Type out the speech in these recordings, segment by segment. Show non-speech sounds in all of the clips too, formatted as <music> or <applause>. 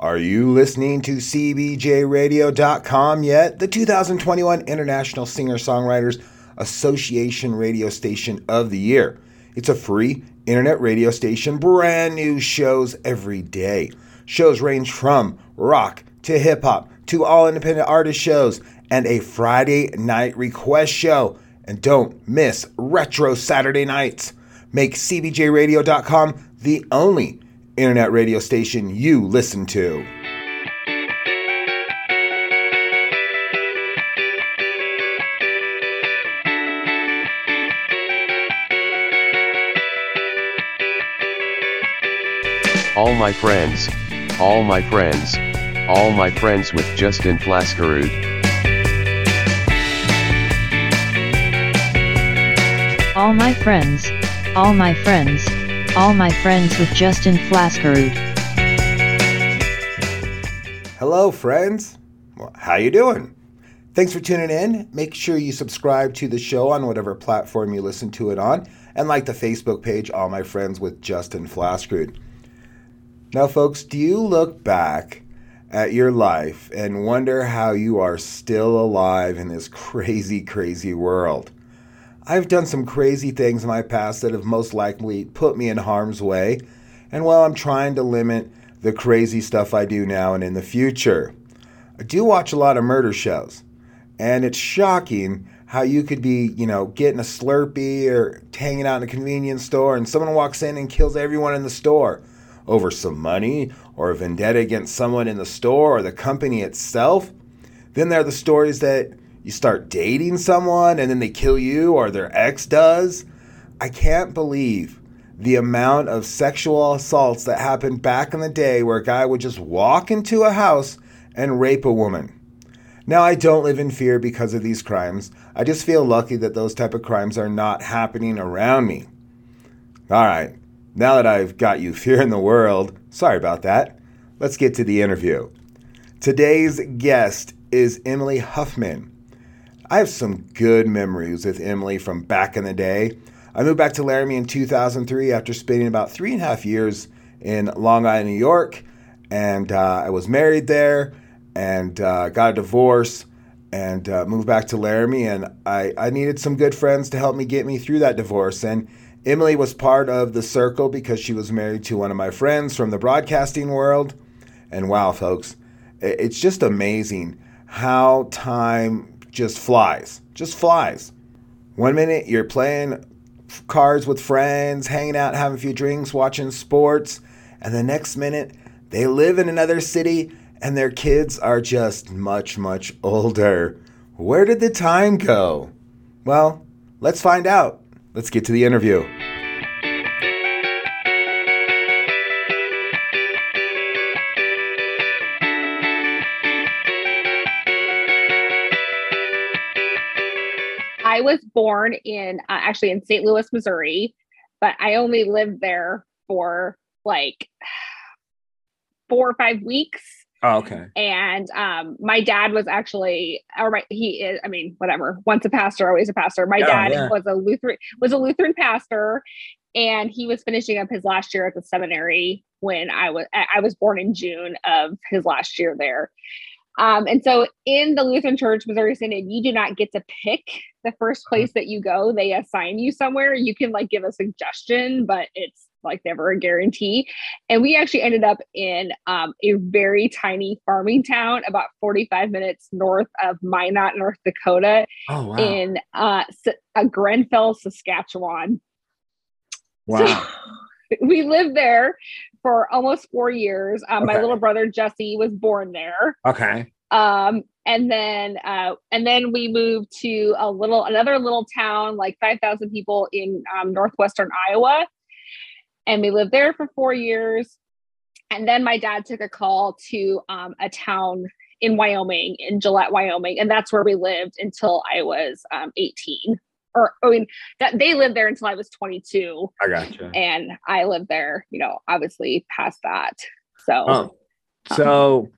Are you listening to CBJRadio.com yet? The 2021 International Singer Songwriters Association Radio Station of the Year. It's a free internet radio station, brand new shows every day. Shows range from rock to hip hop to all independent artist shows and a Friday night request show. And don't miss Retro Saturday nights. Make CBJRadio.com the only internet radio station you listen to. All my friends, all my friends, all my friends with Justin Flaskerud. All my friends, all my friends, all my friends with Justin Flaskerud. Hello, friends. How you doing? Thanks for tuning in. Make sure you subscribe to the show on whatever platform you listen to it on, and like the Facebook page, All My Friends with Justin Flaskerud. Now, folks, do you look back at your life and wonder how you are still alive in this <laughs> crazy, crazy world? I've done some crazy things in my past that have most likely put me in harm's way, and while I'm trying to limit the crazy stuff I do now and in the future. I do watch a lot of murder shows, and it's shocking how you could be, you know, getting a Slurpee or hanging out in a convenience store, and someone walks in and kills everyone in the store over some money or a vendetta against someone in the store or the company itself. Then there are the stories that you start dating someone and then they kill you or their ex does. I can't believe the amount of sexual assaults that happened back in the day where a guy would just walk into a house and rape a woman. Now I don't live in fear because of these crimes. I just feel lucky that those type of crimes are not happening around me. All right. Now that I've got you <laughs> fearing the world, sorry about that. Let's get to the interview. Today's guest is Emily Huffman. I have some good memories with Emily from back in the day. I moved back to Laramie in 2003 after spending about three and a half years in Long Island, New York, and uh, I was married there and uh, got a divorce and uh, moved back to Laramie. And I, I needed some good friends to help me get me through that divorce. And Emily was part of the circle because she was married to one of my friends from the broadcasting world. And wow, folks, it's just amazing how time just flies, just flies. One minute you're playing cards with friends, hanging out, having a few drinks, watching sports, and the next minute they live in another city and their kids are just much, much older. Where did the time go? Well, let's find out. Let's get to the interview. Was born in uh, actually in St. Louis, Missouri, but I only lived there for like four or five weeks. Oh, okay. And um, my dad was actually, or my, he is, I mean, whatever. Once a pastor, always a pastor. My Oh, dad yeah. was a Lutheran, was a Lutheran pastor, and he was finishing up his last year at the seminary when I was, I I was born in June of his last year there. Um, and so in the Lutheran Church, Missouri Synod, you do not get to pick the first place that you go. They assign you somewhere. You can like give a suggestion, but it's like never a guarantee. And we actually ended up in um, a very tiny farming town about 45 minutes north of Minot, North Dakota, Oh, wow. in uh, S- uh, Grenfell, Saskatchewan. wow. <laughs> <laughs> we lived there for almost four years. Um, My little brother Jesse was born there. Okay. um and then uh and then we moved to a little another little town like 5000 people in um, northwestern iowa. And we lived there for four years. And then my dad took a call to um, a town in wyoming in gillette wyoming. And that's where we lived until i was um, 18 or i mean that they lived there until i was 22 I gotcha. and i lived there you know obviously past that so Oh, so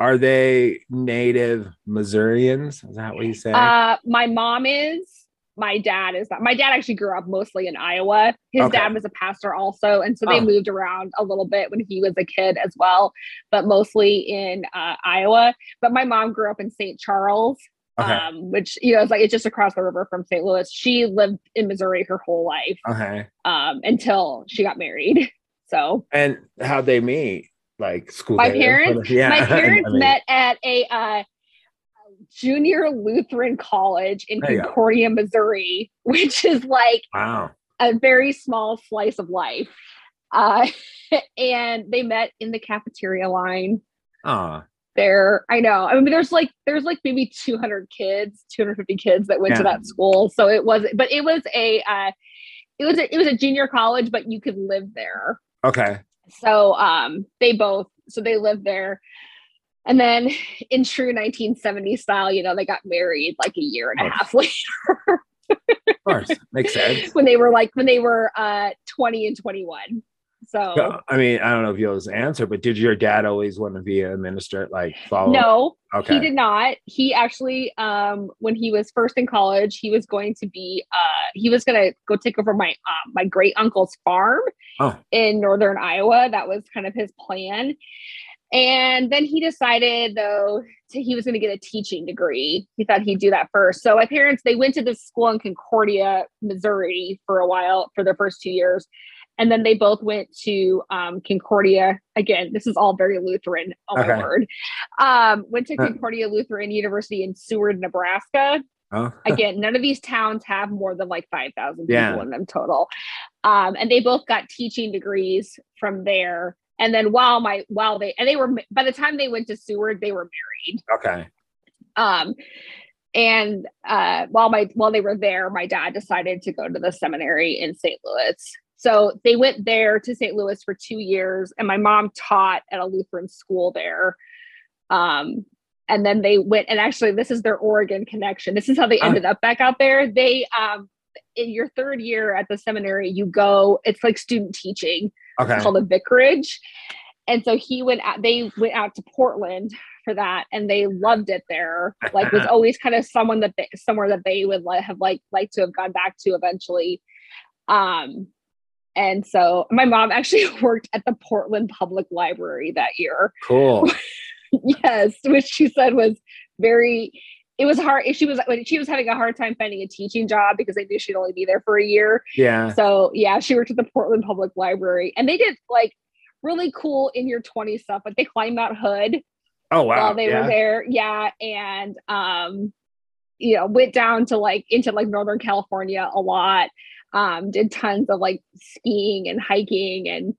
are they native Missourians? Is that what you say? Uh, my mom is, my dad is not. My dad actually grew up mostly in Iowa. His Okay. dad was a pastor also, and so they Oh. moved around a little bit when he was a kid as well, but mostly in uh, Iowa. But my mom grew up in St. Charles, Okay. um, which you know it's like it's just across the river from St. Louis. She lived in Missouri her whole life okay. um, until she got married. <laughs> So And how'd they meet? Like school. My parents- <laughs> Yeah. my parents <laughs> I mean, met at a uh, junior Lutheran college in go. Concordia, Missouri, which is like Wow. a very small slice of life. Uh, and they met in the cafeteria line Oh, there. I know. I mean, there's like there's like maybe 200 kids, 250 kids that went to that school. So it was, but it was a uh, it was a, it was a junior college, but you could live there. okay. So um, they both so they lived there. And then in true 1970 style, you know, they got married like a year and a half later Of course. Makes <laughs> sense. when they were like when they were uh 20 and 21. So I mean, I don't know if you know answer, but did your dad always want to be a minister? Like follow? no, Okay. he did not. He actually um when he was first in college, he was going to be uh he was going to go take over my um my great uncle's farm Oh. in northern Iowa. That was kind of his plan. And then he decided though to, he was going to get a teaching degree. He thought he'd do that first. So my parents they went to this school in Concordia, Missouri for a while for their first 2 years. And then they both went to um, Concordia. Again, this is all very Lutheran. Oh my word! Um, went to Concordia Lutheran University in Seward, Nebraska Oh, again none of these towns have more than like 5000 people Yeah. in them total um, and they both got teaching degrees from there and then while my while they and they were by the time they went to seward they were married okay. um and uh while my while they were there my dad decided to go to the seminary in st louis so they went there to st louis for two years and my mom taught at a lutheran school there um and then they went and actually this is their oregon connection this is how they Ah. ended up back out there they um in your third year at the seminary you go it's like student teaching Okay. called a vicarage. And so he went out, they went out to Portland for that and they loved it there. Like was <laughs> always kind of someone that they, somewhere that they would like, have like liked to have gone back to eventually. Um and so my mom actually <laughs> worked at the Portland Public Library that year. Cool. <laughs> yes, which she said was very it was hard. She was when she was having a hard time finding a teaching job because they knew she'd only be there for a year. Yeah. So yeah, she worked at the Portland Public Library, and they did like really cool in your 20s stuff. Like they climbed Mount Hood Oh wow. while they yeah. were there. Yeah, and um, you know, went down to like into like Northern California a lot. Um, did tons of like skiing and hiking, and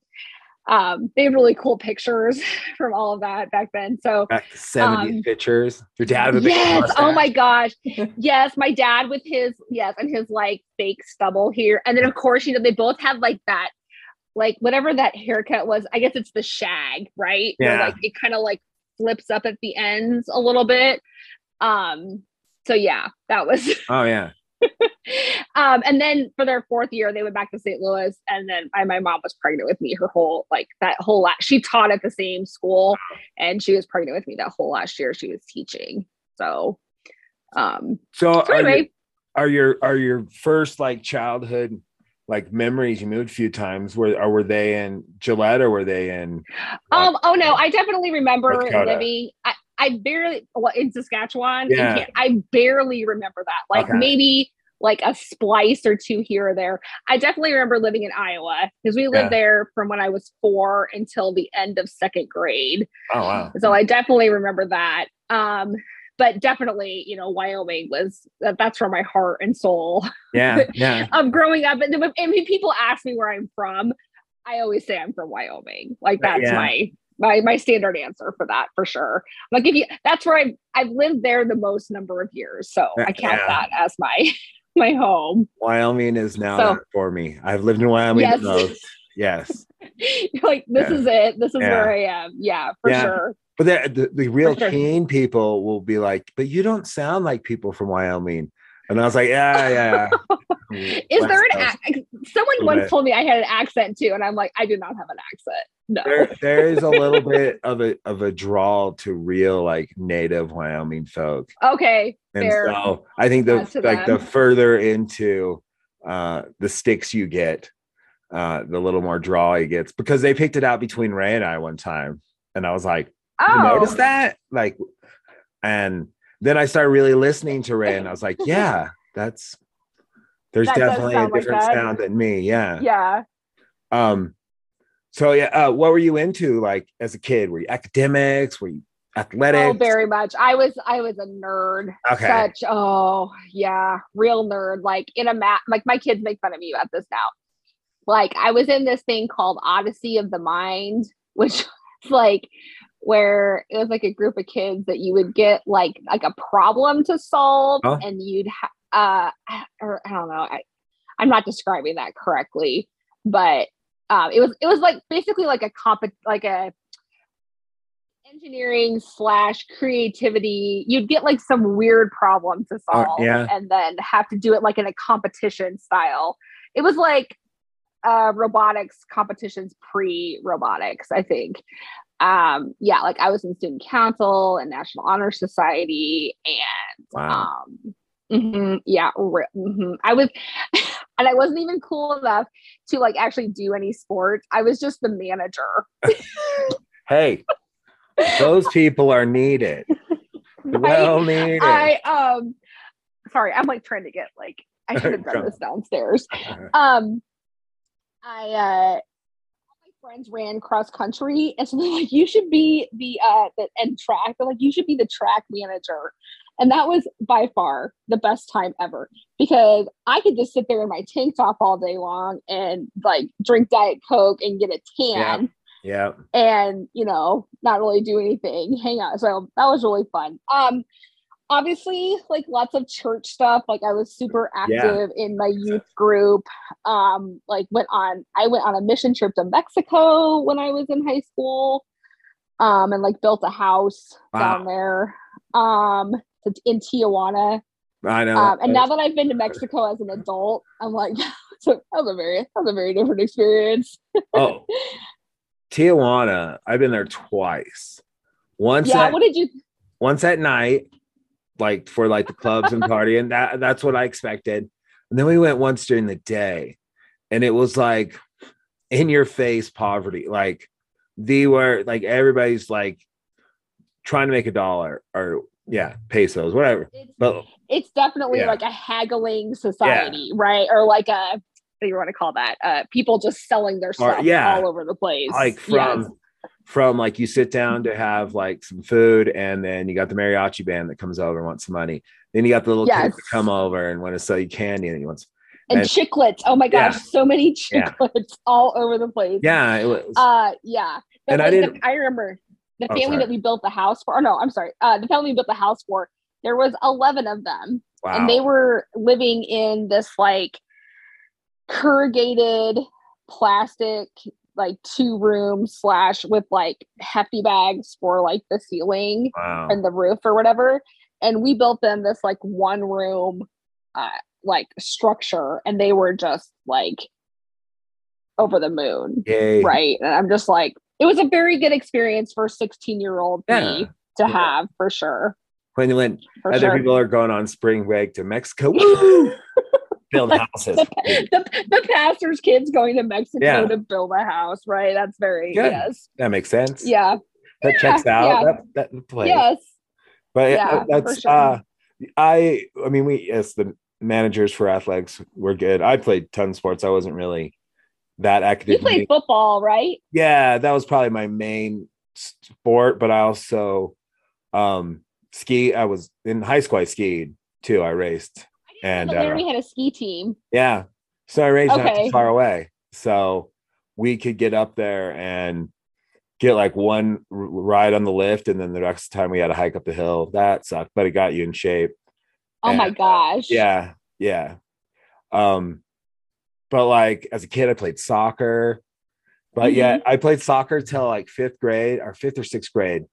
um, they have really cool pictures <laughs> from all of that back then. So Back to 70s Um, pictures. Your dad with a big yes. Oh my gosh. <laughs> yes. My dad with his, yes, and his like fake stubble here. And then, of course, you know, they both have like that, like whatever that haircut was. I guess it's the shag, right? Where, Yeah. like it kind of like flips up at the ends a little bit. Um, so yeah, that was Oh yeah. <laughs> um, and then for their fourth year, they went back to St. Louis, and then I, my mom was pregnant with me her whole like that whole last. She taught at the same school, and she was pregnant with me that whole last year she was teaching. So, um, So, so are, your, anyway, are your are your first like childhood like memories? You moved a few times. Were or were they in Gillette or were they in? um, oh no, I definitely remember Dakota. living. I, I barely well, in Saskatchewan. Yeah. I barely remember that. Like Okay. maybe like a splice or two here or there. I definitely remember living in Iowa because we lived Yeah. there from when I was four until the end of second grade. Oh wow. So I definitely remember that. Um, but definitely, you know, Wyoming was that, that's where my heart and soul Yeah. <laughs> Yeah. of growing up. And, and when people ask me where I'm from, I always say I'm from Wyoming. Like that's Yeah. my my my standard answer for that for sure. Like if you that's where I've I've lived there the most number of years. So I count Yeah. that as my my home. Wyoming is now So- for me. I've lived in Wyoming Yes. Yes. <laughs> Like this Yeah. is it. This is Yeah. where I am. Yeah, for Yeah. sure. But the, the, the real sure. keen people will be like, but you don't sound like people from Wyoming. And I was like, yeah, yeah. <laughs> Is West there an ac- someone once told me I had an accent too, and I'm like, I do not have an accent. No. there, there is a little bit of a of a draw to real like native Wyoming folk. Okay, And fair. so I think the like the further into uh the sticks you get, uh the little more draw he gets because they picked it out between Ray and I one time. And I was like, you oh, notice that? Like and then I started really listening to Ray and I was like, <laughs> yeah, that's there's That definitely a sound like different sound than me. Yeah. Yeah. Um so yeah, uh what were you into like as a kid? Were you academics? Were you athletic? Oh, very much. I was I was a nerd. Okay. Such oh yeah, real nerd. Like in a math like my kids make fun of me about this now. Like I was in this thing called Odyssey of the Mind, <laughs> which was like where it was like a group of kids that you would get like like a problem to solve Huh? and you'd ha- uh or I don't know. I, I'm not describing that correctly, but um it was it was like basically like a comp like a engineering slash creativity you'd get like some weird problem to solve yeah. and then have to do it like in a competition style it was like uh robotics competitions pre robotics i think um yeah like i was in student council and national honor society and Wow. um mhm, yeah mhm. i was <laughs> and i wasn't even cool enough to like actually do any sports i was just the manager <laughs> Hey, those people are needed. <laughs> Well needed. I um sorry, I'm like trying to get like I should have done <laughs> this downstairs. Um I uh my friends ran cross country and so they're like, you should be the uh the and track. They're like, you should be the track manager. And that was by far the best time ever because I could just sit there in my tank top all day long and like drink Diet Coke and get a tan yeah. and you know not really do anything hang out. So that was really fun. Um obviously like lots of church stuff. Like i was super Yeah. active in my youth group. Um like went on i went on a mission trip to mexico when i was in high school um and like built a house down there. Um in tijuana I know. um, and now that I've been to Mexico as an adult, I'm like, <laughs> so that was a very, that was a very different experience. oh, <laughs> Tijuana. I've been there twice. Once yeah. at What did you? once at night, like for like the clubs and party, and that that's what I expected. And then we went once during the day, and it was like in your face poverty. Like the were like everybody's like trying to make a dollar or yeah, pesos, whatever. It's, But it's definitely Yeah. like a haggling society, right? Or like a what do you want to call that? Uh, people just selling their Or- stuff yeah. all over the place. like Yes. from from like you sit down to have like some food and then you got the mariachi band that comes over and wants some money then you got the little kids that come over and want to sell you candy and he wants and and- chiclets. Oh my gosh, Yeah. so many Yeah. chiclets <laughs> all over the place. yeah it was Uh, yeah. The- And I didn't- I remember the Oh, family sorry. that we built the house for. Oh no, I'm sorry. Uh, the family we built the house for. There was 11 of them. wow and they were living in this like corrugated plastic like two room slash with like hefty bags for like the ceiling wow and the roof or whatever and we built them this like one room uh like structure and they were just like over the moon Yay. right and i'm just like it was a very good experience for a 16 year old Yeah. me to Yeah. have for sure when you went for other sure people are going on spring break to mexico <laughs> build houses the, the, the pastor's kids going to Mexico Yeah. to build a house, right? That's very Good. yes. that makes sense Yeah. that checks out that, that place Yes. but Yeah, yeah, that's sure. uh i i mean we as the managers for athletics were good i played ton of sports i wasn't really that You academic played football, right? yeah that was probably my main sport but i also um ski i was in high school i skied too i raced And and Larry uh, had a ski team. yeah so i raced not too far away so we could get up there and get like one ride on the lift and then the next time we had to hike up the hill that sucked but it got you in shape Oh my And, uh, gosh. yeah yeah um but like as a kid i played soccer but yeah Mm-hmm. i played soccer till like fifth grade or fifth or sixth grade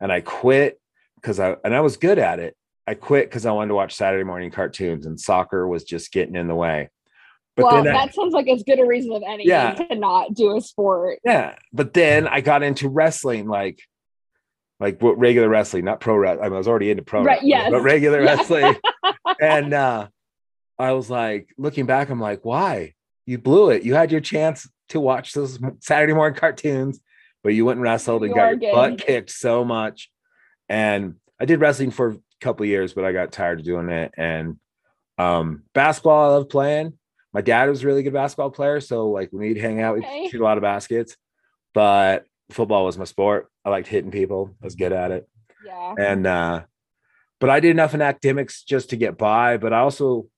and i quit because i and i was good at it i quit because i wanted to watch saturday morning cartoons and soccer was just getting in the way But well, then I- that sounds like as good a reason as any Yeah. to not do a sport. Yeah, but then I got into wrestling, like, like what regular wrestling, not pro wrestling. I, mean, I was already into pro Right, wrestling, yes. but regular Yeah. wrestling. <laughs> and uh, I was like, looking back, I'm like, why? You blew it. You had your chance to watch those Saturday morning cartoons, but you went and wrestled and You got your good. butt kicked so much. And I did wrestling for a couple of years, but I got tired of doing it. And um, basketball, I love playing. My dad was a really good basketball player, so like when we'd hang out, we'd Okay. shoot a lot of baskets. But football was my sport. I liked hitting people. I was good at it. Yeah. And uh, but I did enough in academics just to get by. But I also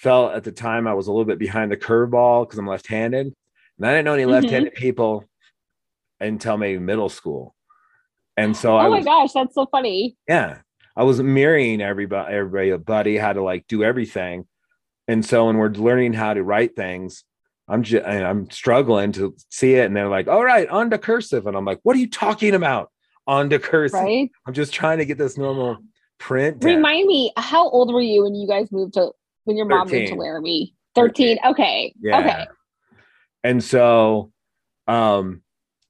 felt at the time I was a little bit behind the curveball because I'm left-handed, and I didn't know any Mhm. left-handed people until maybe middle school. And so I oh my gosh, that's so funny. yeah i was mirroring everybody everybody a buddy, how to like do everything and so when we're learning how to write things i'm just i'm struggling to see it and they're like all right on to cursive and i'm like what are you talking about on to cursive Right. i'm just trying to get this normal print down. Remind me, how old were you when you guys moved to when your mom moved to 13. Laramie? 13. Okay. yeah Okay. and so um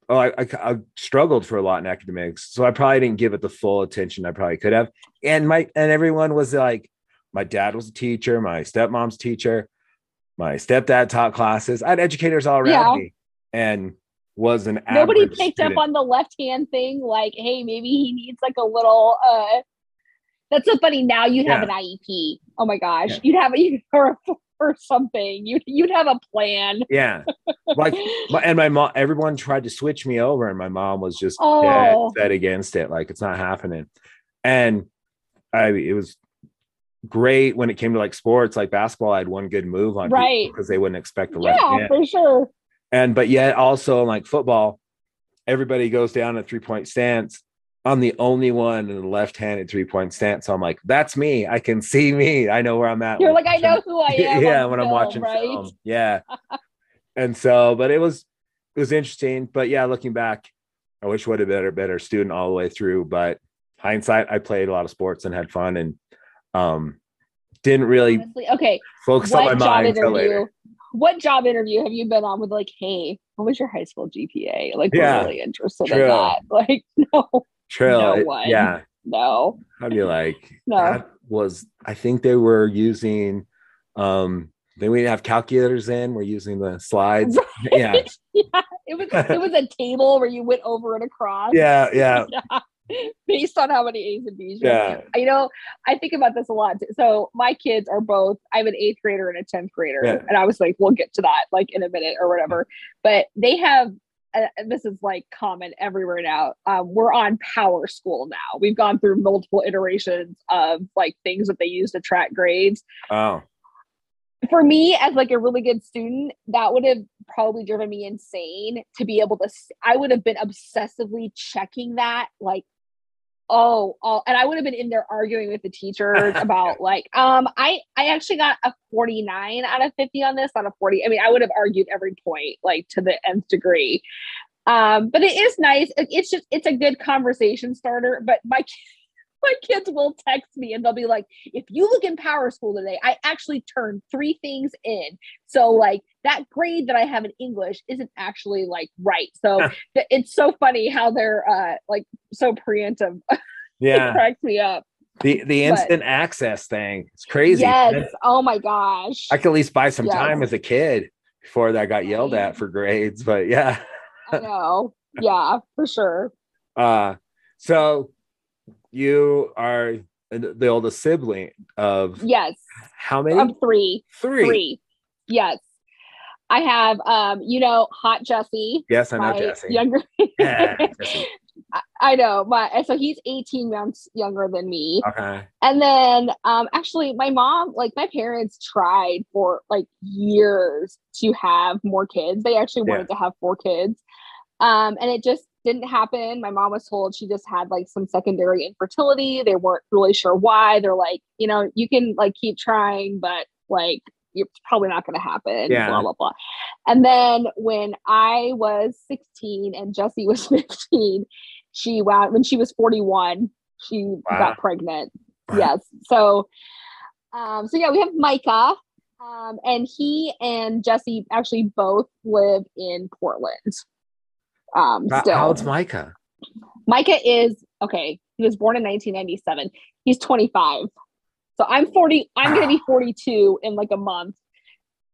oh, I, I I struggled for a lot in academics so i probably didn't give it the full attention i probably could have and my and everyone was like my dad was a teacher my stepmom's teacher my stepdad taught classes i had educators all around Yeah. me and was an Nobody picked student. up on the left hand thing, like, hey, maybe he needs like a little uh that's so funny. Now you'd have Yeah. an IEP. Oh my gosh. Yeah. You'd have a <laughs> or, or something. You'd you'd have a plan. yeah like <laughs> my, and my mom everyone tried to switch me over and my mom was just Oh. dead set against it like it's not happening and i it was great when it came to like sports like basketball i had one good move on Right. because they wouldn't expect the left yeah, hand. for sure. and but yet also like football everybody goes down a three point stance i'm the only one in the left-handed three point stance so i'm like that's me i can see me i know where i'm at You're like, I know <laughs> who I am. yeah when i'm watching right? film yeah <laughs> and so but it was it was interesting but yeah looking back i wish I would have been a better student all the way through but hindsight i played a lot of sports and had fun and um didn't really Honestly, okay. focus on my What job mind until later What job interview have you been on with like, hey, what was your high school GPA? Like, Yeah, we're really interested true. in that. <laughs> Like, no, Trill, No one. yeah no, i'd be like <laughs> no. that was i think they were using um then we didn't have calculators in we're using the slides <laughs> yeah <laughs> yeah, it was it was a table where you went over and across. yeah yeah based on how many A's and B's. yeah You know, I think about this a lot. So my kids are both. I have an eighth grader and a tenth grader, Yeah. and I was like, we'll get to that like in a minute or whatever. But they have. Uh, this is like common everywhere now. Um, we're on Power School now. We've gone through multiple iterations of like things that they use to track grades. oh for me as like a really good student that would have probably driven me insane to be able to I would have been obsessively checking that like oh, oh and i would have been in there arguing with the teachers <laughs> about like um i i actually got a 49 out of 50 on this not a 40 i mean i would have argued every point like to the nth degree. Um but it is nice it's just it's a good conversation starter but my <laughs> <laughs> my kids will text me and they'll be like, if you look in Power School today, I actually turned three things in. So, like, that grade that I have in English isn't actually like right. So, <laughs> th- it's so funny how they're uh like so preemptive. <laughs> it yeah cracks me up. the the But- instant access thing it's crazy Yes. Oh my gosh. i could at least buy some Yes. time as a kid before that got yelled at for grades but yeah I know. Yeah, for sure. uh so you are the oldest sibling of Yes. how many Of three. three Three. Yes. I have um, you know, hot Jesse. yes i know jesse Younger <laughs> <laughs> yeah Jesse. I- know, my so he's 18 months younger than me. okay And then um actually my mom, like my parents tried for like years to have more kids. They actually Yeah. wanted to have four kids. Um and it just didn't happen. My mom was told she just had like some secondary infertility. They weren't really sure why. They're like, you know, you can like keep trying, but like you're probably not going to happen. Yeah. Blah blah blah. And then when I was 16 and Jesse was <laughs> 15, she wound when she was 41, she Wow. got pregnant. Wow. Yes. So um so yeah, we have Micah. Um, and he and Jesse actually both live in Portland. Um, How- still. How old's Micah? Micah is okay. He was born in 1997. He's 25. So I'm 40. I'm going to be <sighs> 42 in like a month,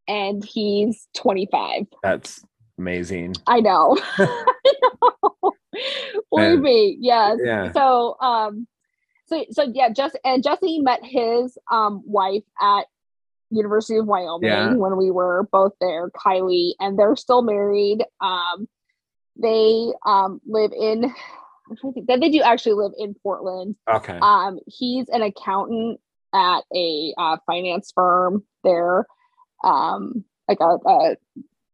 and he's 25. That's amazing. I know. <laughs> <laughs> I know. Believe me, yes. Yeah. So, um, so so yeah, Jesse and Jesse met his um wife at University of Wyoming Yeah. when we were both there, Kylie, and they're still married. Um, they um live in. I'm trying to think. They do actually live in Portland. Okay. Um, he's an accountant at a uh, finance firm there, um, like a, a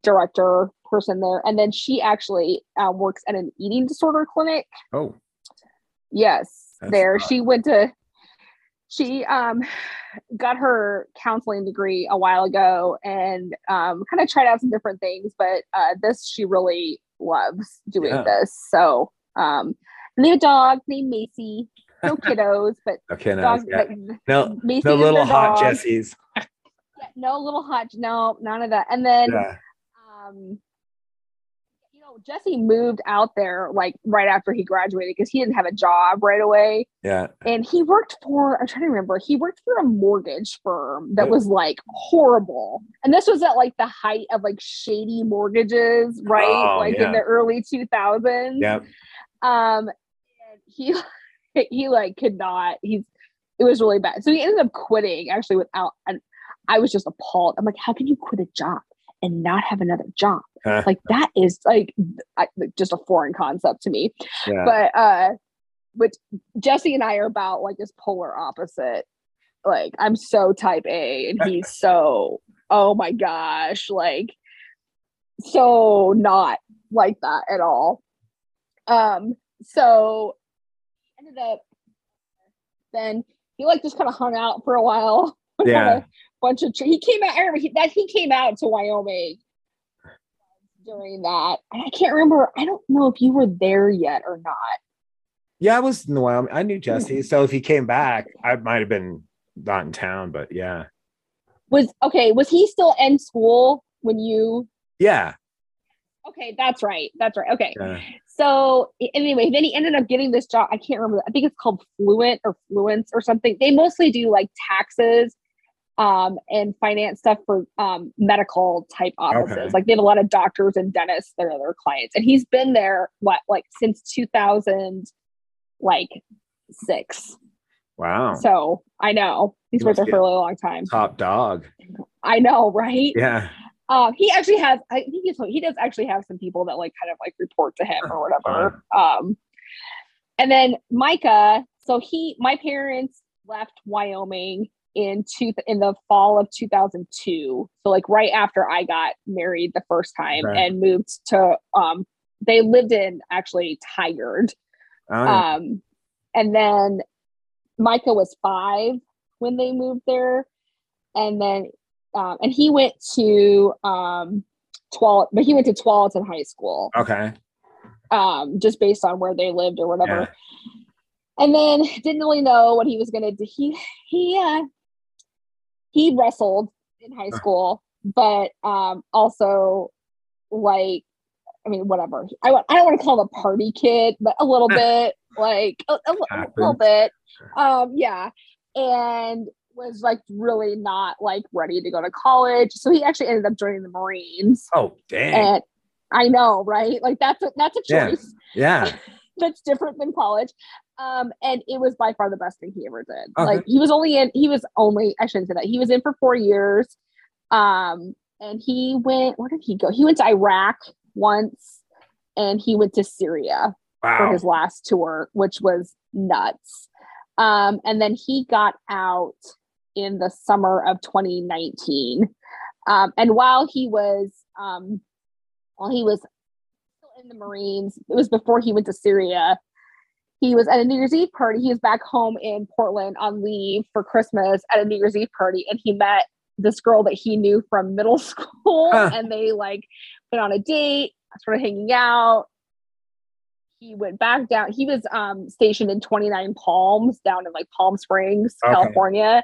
director person there, and then she actually uh, works at an eating disorder clinic. oh, Yes, That's there. odd. She went to. She um got her counseling degree a while ago and um kind of tried out some different things, but uh this she really loves doing Yeah. this. So um and they have a dog named Macy. No <laughs> kiddos, but okay. No, yeah. no, Macy no little hot. Jessies. Yeah, no little hot. No, none of that. And then um jesse moved out there like right after he graduated because he didn't have a job right away. Yeah. and he worked for i'm trying to remember he worked for a mortgage firm that was like horrible. And this was at like the height of like shady mortgages right? Oh, like yeah. in the early 2000s Yeah. um and he <laughs> he like could not he's it was really bad. So he ended up quitting actually without and i was just appalled. I'm like how can you quit a job and not have another job Huh. <laughs> like that is like I, just a foreign concept to me Yeah. but uh which jesse and i are about like this polar opposite like i'm so type a and <laughs> he's so oh my gosh like so not like that at all um so ended up then he like just kind of hung out for a while <laughs> Yeah. a bunch of he came out i remember he, that he came out to wyoming during that and i can't remember i don't know if you were there yet or not Yeah, I was in the Wyoming. I knew hmm. Jesse. So if he came back, I might have been not in town, but yeah. was okay was he still in school when you Yeah. okay that's right that's right okay Yeah. so anyway then he ended up getting this job i can't remember i think it's called fluent or fluence or something they mostly do like taxes um and finance stuff for um medical type offices Okay. like they have a lot of doctors and dentists that are their clients and he's been there what like since 2000 like six Wow. so i know he's He worked there for a- a really long time Top dog. i know right Yeah. um, he actually has. I think he's, he does actually have some people that like kind of like report to him or whatever. Um, and then Micah. So he, my parents left Wyoming in two in the fall of 2002. So like right after I got married the first time Okay. and moved to. Um, they lived in actually Tigard. Oh, yeah. Um, and then Micah was five when they moved there, and then um, and he went to um, Tualatin, but he went to Tualatin High School, okay. um, just based on where they lived or whatever. Yeah. And then didn't really know what he was gonna do. He he uh, he wrestled in high school, but um, also like I mean, whatever. I, I don't want to call him a party kid, but a little <laughs> bit, like a, a, a little bit. Um, yeah. And was like really not like ready to go to college. So he actually ended up joining the Marines. Oh, dang. And I know, right? Like that's a that's a Yeah. choice yeah. <laughs> that's different than college. Um, and it was by far the best thing he ever did. Okay. Like he was only in, he was only, I shouldn't say that. He was in for four years. Um, and he went, where did he go? He went to Iraq once and he went to Syria for his last tour, which was nuts. Um, and then he got out in the summer of 2019. Um, and while he was um, while he was in the Marines, it was before he went to Syria. He was at a New Year's Eve party. He was back home in Portland on leave for Christmas at a New Year's Eve party, and he met this girl that he knew from middle <laughs> school, and they like went on a date, started hanging out he went back down. He was um, stationed in 29 Palms down in like Palm Springs, Okay. California.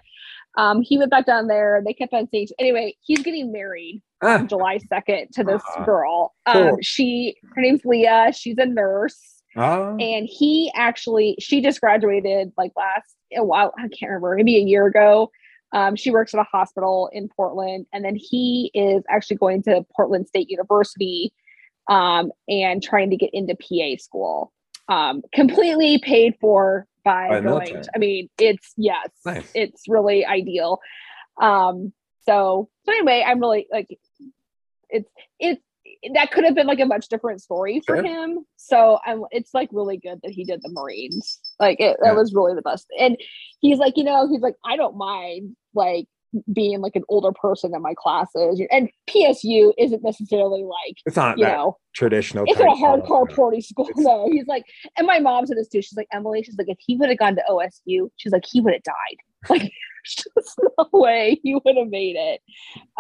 Um, he went back down there. They kept on saying, anyway, he's getting married Ah, on July 2nd to this Ah, girl. Um, cool. she, her name's Leah. She's a nurse. Oh, And he actually, she just graduated like last, a while, I can't remember, maybe a year ago. Um, she works at a hospital in Portland. And then he is actually going to Portland State University um, and trying to get into PA school. Um, completely paid for by, By going. military. I mean, it's yes, Nice. it's really ideal. Um, so so anyway, I'm really like it's it's that could have been like a much different story for Sure. him. So I'm it's like really good that he did the Marines. Like it, that Yeah. was really the best. And he's like, you know, he's like, I don't mind like being like an older person in my classes. And PSU isn't necessarily like, it's not you that know, traditional. it's not a hardcore party school. No, he's like, and my mom said this too. She's like, Emily, she's like, if he would have gone to OSU, she's like, he would have died. <laughs> Like, there's just no way he would have made it.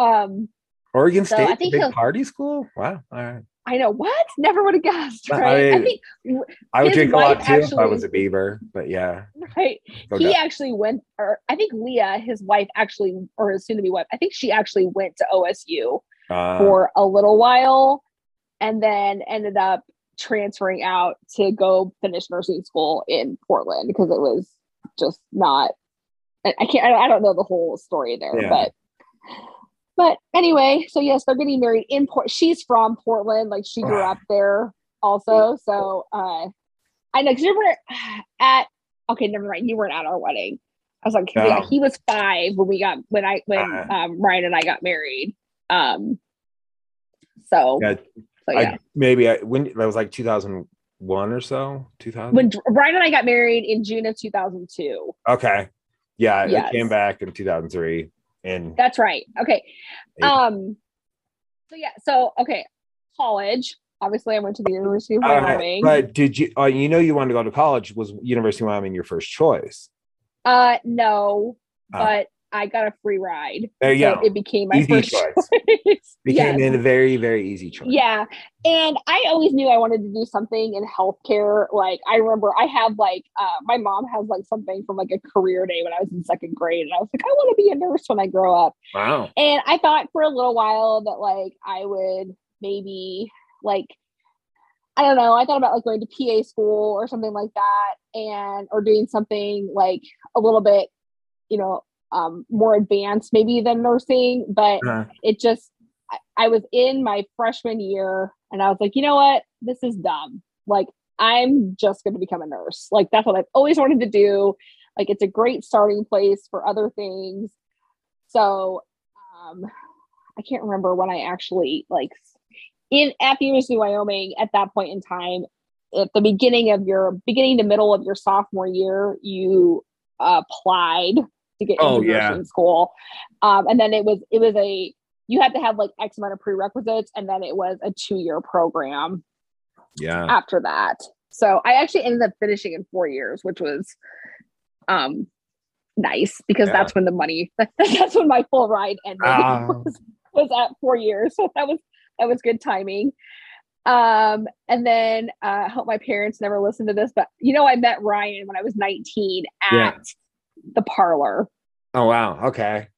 Um, Oregon So State, I think big party school. Wow. All right. I know what? Never would have guessed, I right? I, mean, think I would drink a lot too if I was a beaver, but yeah. right. he actually went, or I think Leah, his wife, actually, or his soon-to-be wife, I think she actually went to OSU Uh, for a little while, and then ended up transferring out to go finish nursing school in Portland because it was just not. I I can't. I don't know the whole story there, Yeah. but. But anyway, so yes, they're getting married in Port. She's from Portland, like she grew up there also. So uh I know because you were <sighs> at okay, never mind. You weren't at our wedding. I was like, yeah, he was five when we got when I when Uh-uh. um Ryan and I got married. Um so, yeah, so yeah. I, maybe I, when that was like 2001 or so. 2000. when Ryan and I got married in June of 2002. okay. Yeah, Yes. it came back in 2003. And That's right. Okay. Um so yeah, so okay, college. Obviously I went to the University of All right, Wyoming. but did you? Uh, you know, you wanted to go to college. Was University of Wyoming your first choice? Uh no, Oh. but I got a free ride. There you so go. it became my Easy first choice. <laughs> choice. Became Yes. a very, very easy choice. Yeah. And I always knew I wanted to do something in healthcare. Like I remember I have like uh my mom has like something from like a career day when I was in second grade. And I was like, I want to be a nurse when I grow up. Wow. And I thought for a little while that like I would maybe like I don't know. I thought about like going to PA school or something like that and or doing something like a little bit, you know, um more advanced maybe than nursing, but Uh, it just I, I was in my freshman year and I was like, you know what? This is dumb. Like I'm just going to become a nurse. Like that's what I've always wanted to do. Like it's a great starting place for other things. So um I can't remember when I actually like in at the University of Wyoming at that point in time at the beginning of your beginning to middle of your sophomore year you uh, applied to get Oh, into yeah. nursing school um, and then it was it was a you had to have like x amount of prerequisites and then it was a two year program yeah. after that so i actually ended up finishing in four years which was um nice because Yeah. that's when the money <laughs> that's when my full ride ended Ah. <laughs> was, was at four years so that was that was good timing um and then uh, i hope my parents never listen to this but you know i met ryan when i was 19 at Yeah. The parlor Oh wow. Okay.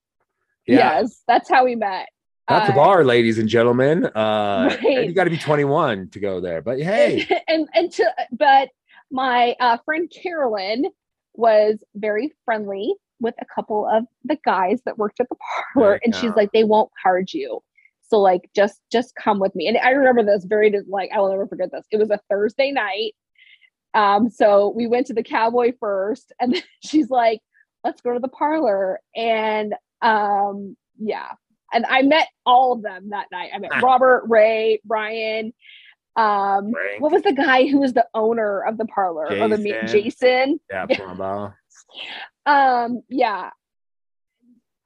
Yeah. yes that's how we met That's a Uh, bar, ladies and gentlemen. Uh, Right. you got to be 21 to go there. But hey, <laughs> and and to but my uh, friend Carolyn was very friendly with a couple of the guys that worked at the parlor, and she's like, they won't card you. So like just just come with me. And I remember this very like I will never forget this. It was a Thursday night. Um, so we went to the cowboy first, and <laughs> she's like, let's go to the parlor. And um, yeah. And I met all of them that night. I met Ah. Robert, Ray, Brian, um, Frank. what was the guy who was the owner of the parlor or the ma- Jason. Jason? yeah. Plumbo. Um, yeah.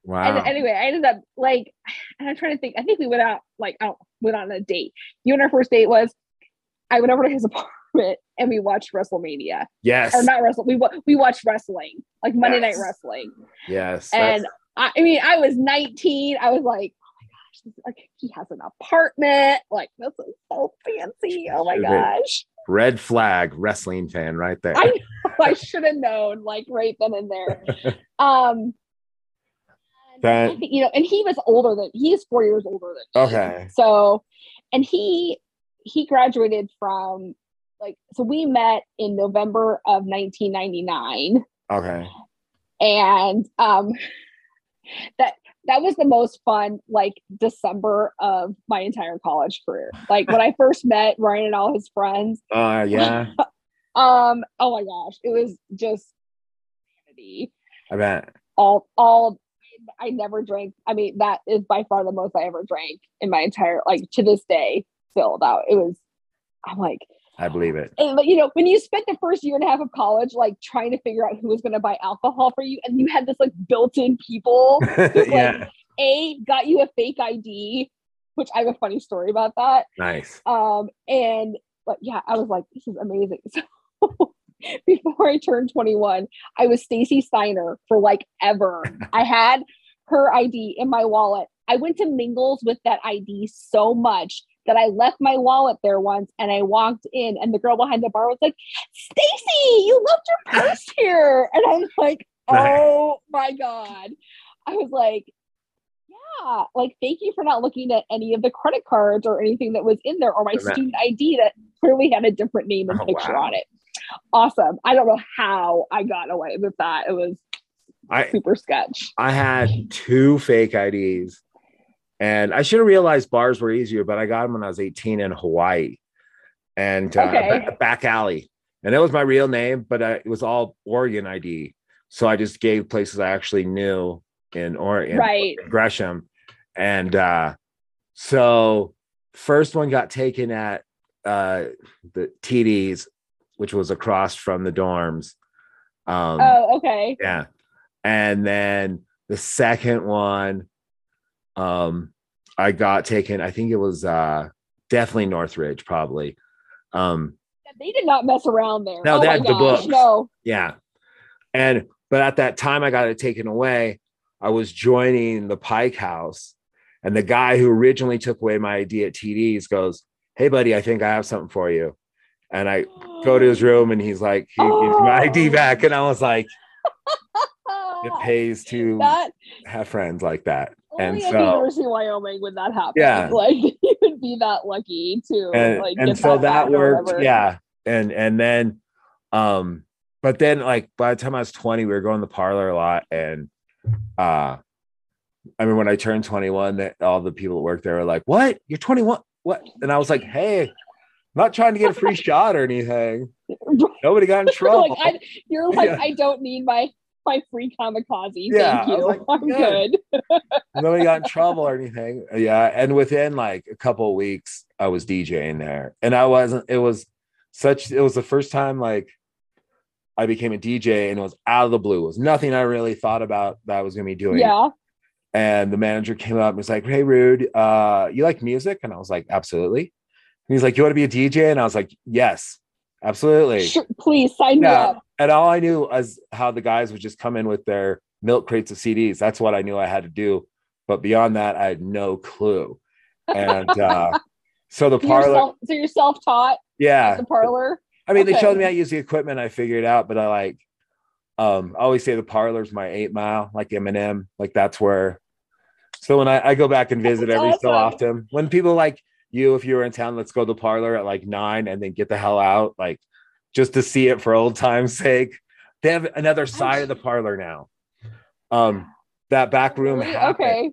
Wow. And anyway, I ended up like, and I'm trying to think. I think we went out like, I don't went on a date. You and our first date was, I went over to his apartment and we watched WrestleMania, yes. or not wrestle. We we watched wrestling, like Monday Yes. Night Wrestling. Yes. And I, I mean, I was 19. I was like, oh my gosh, like he has an apartment. Like this is so fancy. Oh my gosh. red flag wrestling fan right there. I I should have known like right then and there. <laughs> Um That- think, you know, and he was older than he's four years older than me. Okay. So, and he he graduated from like so we met in November of 1999, Okay. and um, that that was the most fun like December of my entire college career. Like when I <laughs> first met Ryan and all his friends, Uh yeah. <laughs> um, oh my gosh, it was just insanity. I bet. all all I never drank. I mean, that is by far the most I ever drank in my entire like to this day. Still, that it was. I'm like, I believe it. and, you know, when you spent the first year and a half of college, like trying to figure out who was going to buy alcohol for you, and you had this like built-in people <laughs> who yeah. like a got you a fake ID, which I have a funny story about that. Nice. Um, and but yeah, I was like, this is amazing. <laughs> So before I turned 21, I was Stacy Steiner for like ever. <laughs> I had her ID in my wallet. I went to Mingles with that ID so much that I left my wallet there once and I walked in and the girl behind the bar was like, Stacy, you left your purse <laughs> here. And I'm like, oh my God. I was like, yeah, like thank you for not looking at any of the credit cards or anything that was in there or my student ID that clearly had a different name and Oh, picture wow. on it. Awesome. I don't know how I got away with that. It was I super sketch. I had two fake IDs, and I should have realized bars were easier, but I got them when I was 18 in Hawaii, and uh, Okay. ba- back alley, and that was my real name, but I, it was all Oregon ID. So I just gave places I actually knew in Oregon, Right. Gresham, and uh, so first one got taken at uh, the TDs, which was across from the dorms. Um, Oh, okay. yeah. And then the second one, um, I got taken, I think it was uh definitely Northridge, probably. Um, They did not mess around there. No, oh had the books. No. yeah. And but at that time I got it taken away, I was joining the Pike House, and the guy who originally took away my ID at TD's goes, Hey buddy, I think I have something for you. And I go to his room and he's like, he gives my ID Oh. back. And I was like, <laughs> it pays to that have friends like that. And only at the so University of Wyoming would that happen. Yeah. <laughs> Like you would be that lucky to and, like and so that or worked yeah. And and then um but then like by the time i was 20 we were going to the parlor a lot and uh i mean when i turned 21 that all the people that worked there were like what? You're 21 what? And i was like hey I'm not trying to get a free <laughs> shot or anything. Nobody got in <laughs> trouble. Like I, you're like, Yeah. I don't need my my free kamikaze. Yeah, Thank you. like, <laughs> I'm good. good. <laughs> nobody got in trouble or anything. Yeah. And within like a couple of weeks, I was DJing there. And I wasn't, it was such, it was the first time like I became a DJ and it was out of the blue. It was nothing I really thought about that I was going to be doing. Yeah. And the manager came up and was like, Hey, Rude, uh, you like music? And I was like, Absolutely. And he's like, You want to be a DJ? And I was like, Yes, absolutely. Sure, please sign me up. And all I knew was how the guys would just come in with their milk crates of CDs. That's what I knew I had to do. But beyond that, I had no clue. And uh, <laughs> so the You're parlor, self, so you're self-taught yeah. the parlor. I mean, they showed me how to use the equipment. I figured it out, but I like, um, I always say the parlor's my eight mile, like Eminem. Like that's where. So when I, I go back and visit That's every so often, when people like you, if you were in town, let's go to the parlor at like nine and then get the hell out, like just to see it for old time's sake. They have another side of the parlor now. Um, that back room. Really? Okay.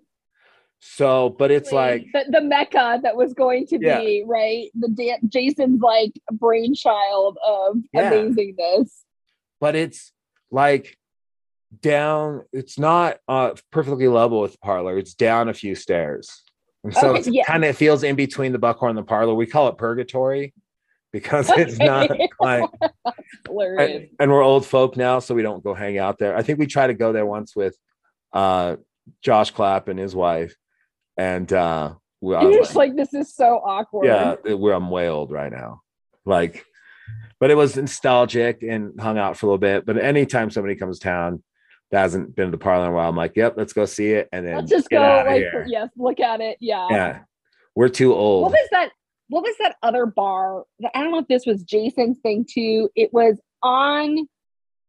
So, but it's like, the, the mecca that was going to Yeah. be right. The da- Jason's like brainchild of Yeah. amazingness. but it's like down it's not uh perfectly level with the parlor it's down a few stairs and so Okay, yeah. kind of feels in between the buckhorn and the parlor. We call it purgatory because it's not like <laughs> and, we're old folk now so we don't go hang out there. I think we tried to go there once with uh josh clapp and his wife and uh we, I And was you're just like, this is so awkward. yeah we're i'm way old right now. Like but it was nostalgic and hung out for a little bit. But anytime somebody comes to town that hasn't been to the parlor in a while i'm like yep let's go see it and then Let's just go like yes, look at it. Yeah. yeah we're too old. What was that? What was that other bar? I don't know if this was Jason's thing too. It was on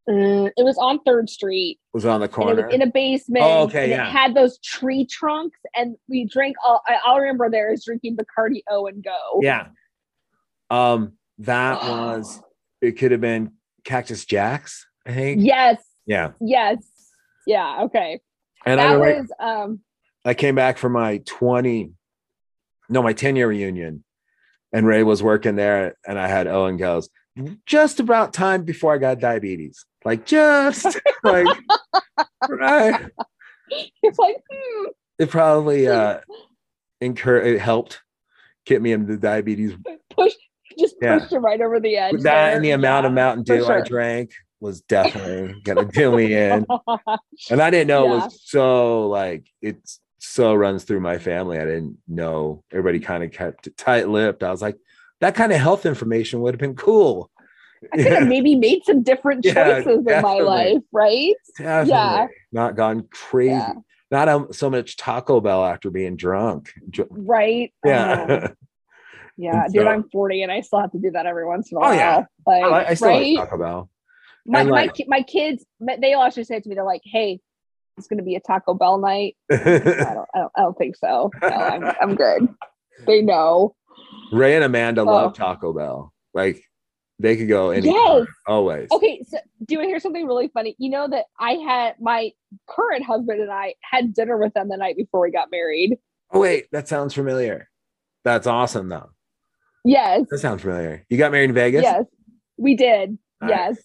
Uh, it was on Third Street. It was on the corner? in a basement. Oh, okay, yeah. It had those tree trunks, and we drank. All I, all remember there is drinking Bacardi O and Go. yeah. Um, that <gasps> was it could have been Cactus Jacks, I think. Yes. Yeah. Yes. Yeah. Okay. And I that remember was um. I came back for my 20, no, my 10 year reunion, and Ray was working there, and I had Owen goes just about time before I got diabetes. Like just <laughs> like right. It's like hmm, It probably <laughs> uh incur it helped get me into diabetes. push, just Yeah. pushed it right over the edge. That and the there. amount of Mountain Dew I drank was definitely gonna do me in. And I didn't <laughs> know it was so like it's so runs through my family. I didn't know everybody kind of kept it tight lipped. I was like, that kind of health information would have been cool. I could have <laughs> maybe made some different Yeah, choices in my life, right? Definitely. Yeah. Not gone crazy. Yeah. Not um, so much Taco Bell after being drunk. Right. Yeah. <laughs> yeah, dude, I'm 40 and I still have to do that every once in a while. Oh, yeah. Like, I, I still right? like Taco Bell. My, and, my, like- my kids, they'll actually say to me, they're like, hey, it's going to be a Taco Bell night. <laughs> I don't, I don't, I don't think so. No, I'm, I'm good. They know. Ray and Amanda Oh. love Taco Bell. Like they could go anytime, Yes. always. Okay, so do you want to hear something really funny? You know that I had my current husband and I had dinner with them the night before we got married. Oh wait, that sounds familiar. That's awesome though. Yes, That sounds familiar. You got married in Vegas? yes, we did. Yes,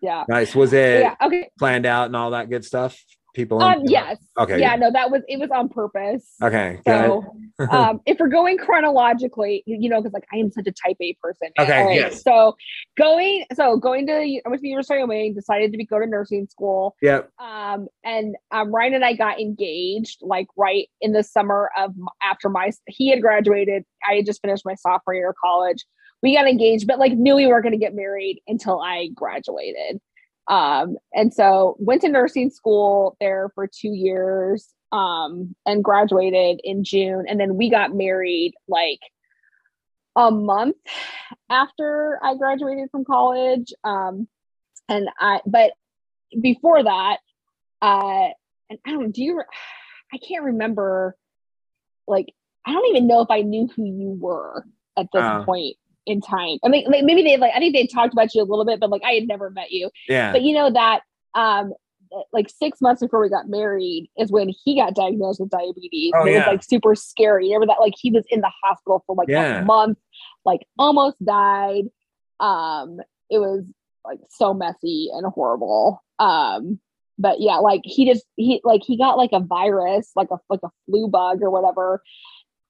yeah, Nice. Was it yeah. Okay, planned out and all that good stuff? People. um, yes, Okay. yeah. No, that was it was on purpose. Okay. So, <laughs> um, if we're going chronologically, you know, because like I am such a type A person. man. Okay, right, yes. So going, so going to I went to the University of Wyoming, decided to be go to nursing school. yep. Um, and um, Ryan and I got engaged like right in the summer of after my he had graduated. I had just finished my sophomore year of college. We got engaged, but like knew we weren't going to get married until I graduated. Um, and so went to nursing school there for two years um, and graduated in June. And then we got married like a month after I graduated from college. Um, and I, but before that, uh, and I don't, do you, I can't remember, like, I don't even know if I knew who you were at this Oh. point in time. I mean, like, maybe they like, I think they talked about you a little bit, but like, I had never met you Yeah. but you know that um like six months before we got married is when he got diagnosed with diabetes. Oh, it yeah. was like super scary. Remember that like he was in the hospital for like Yeah. a month, like almost died. Um, it was like so messy and horrible. Um, but yeah, like he just he like he got like a virus, like a like a flu bug or whatever,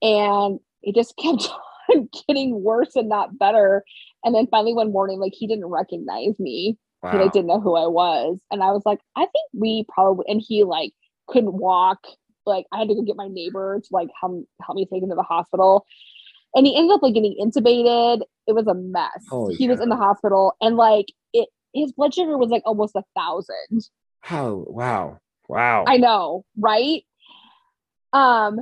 and it just kept <laughs> <laughs> getting worse and not better. And then finally one morning, like he didn't recognize me he wow. like didn't know who I was. And I was like, I think we probably and he like couldn't walk. Like I had to go get my neighbor to like help, help me take him to the hospital. And he ended up like getting intubated. It was a mess. Holy he was in the hospital and like it his blood sugar was like almost a thousand. How? Wow. Wow. I know, right? Um,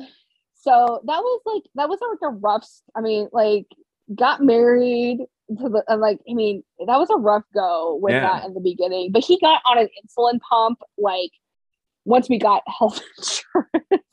so that was like that was like a rough. i mean, like got married to the and like I mean that was a rough go with Yeah. that in the beginning. But he got on an insulin pump like once we got health <laughs> insurance.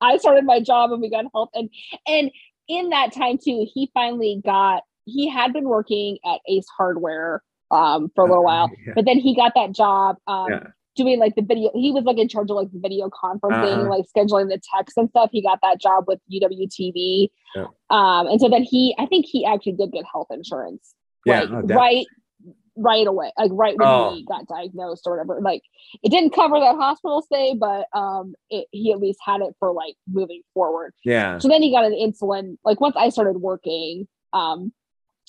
I started my job and we got health and and in that time too, he finally got he had been working at Ace Hardware um for a little while Yeah. but then he got that job um Yeah. Doing like the video he was like in charge of like the video conferencing Uh-huh. like scheduling the texts and stuff he got that job with uwtv Yeah. um and so then he i think he actually did get health insurance Yeah, like no, right right away like right when Oh. he got diagnosed or whatever like it didn't cover that hospital stay but um it, he at least had it for like moving forward Yeah. so then he got an insulin. Like once I started working, um,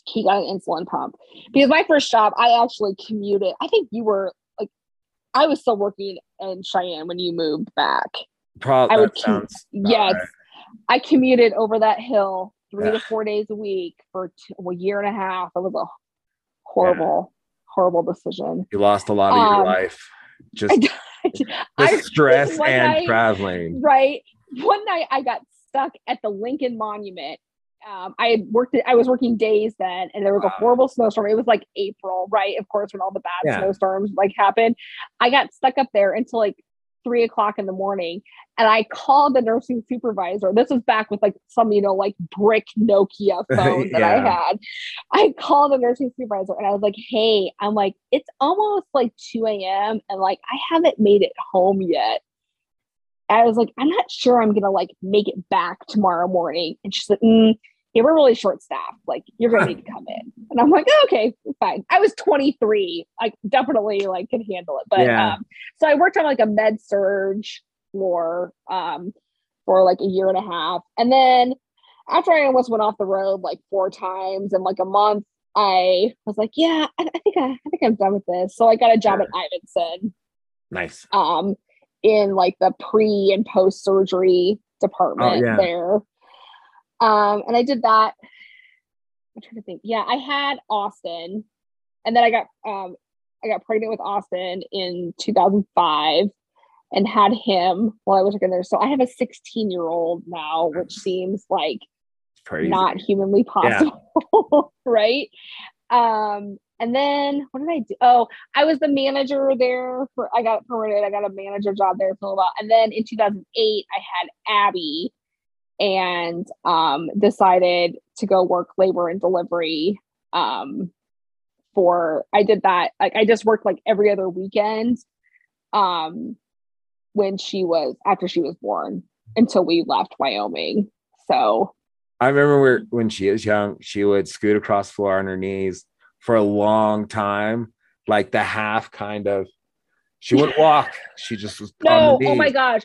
he got an insulin pump. Because my first job, I actually commuted. I think you were I was still working in Cheyenne when you moved back. Probably. I would that keep- sounds. about yes, right. I commuted over that hill three Yeah. to four days a week for two, a year and a half. It was a horrible, horrible decision. You lost a lot of Um, your life. Just I, <laughs> the stress and night- traveling. right one night i got stuck at the lincoln monument um, I worked. I was working days then, and there was a horrible snowstorm. It was like April, right? Of course, when all the bad Yeah. snowstorms like happened, I got stuck up there until like three o'clock in the morning, and I called the nursing supervisor. This was back with like some, you know, like brick Nokia <laughs> phone that I had. I called the nursing supervisor, and I was like, "Hey, I'm like, it's almost like two a.m. and like I haven't made it home yet." I was like, I'm not sure I'm gonna like make it back tomorrow morning. And she's like, mm, yeah, we're really short staffed. Like, you're <laughs> gonna need to come in. And I'm like, oh, okay, fine. I was 23. I definitely like could handle it. But Yeah. um, so I worked on like a med surg floor um for like a year and a half. And then after I almost went off the road like four times in like a month, I was like, yeah, I, I think I, I think I'm done with this. So I got a job at Ivinson Nice. um in like the pre and post surgery department Oh, yeah. there. Um and I did that. I'm trying to think. Yeah, I had Austin and then I got um I got pregnant with Austin in 2005 and had him while I was working there. So I have a 16 year old now, which seems like crazy. not humanly possible, <laughs> right? Um, and then what did I do? Oh, I was the manager there for I got promoted. I got a manager job there for a while. And then in 2008, I had Abby and um decided to go work labor and delivery. Um for I did that like I just worked like every other weekend um when she was after she was born until we left Wyoming. So I remember when she was young, she would scoot across the floor on her knees for a long time, like the half kind of. She wouldn't <laughs> walk. She just was No, oh my gosh.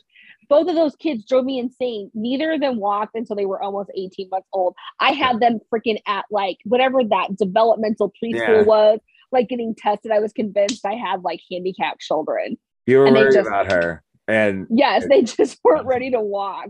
Both of those kids drove me insane. Neither of them walked until they were almost 18 months old. I had them freaking at like whatever that developmental preschool Yeah. was, like getting tested. I was convinced I had like handicapped children. You were and they worried just- about her, and Yes, they <laughs> just weren't ready to walk.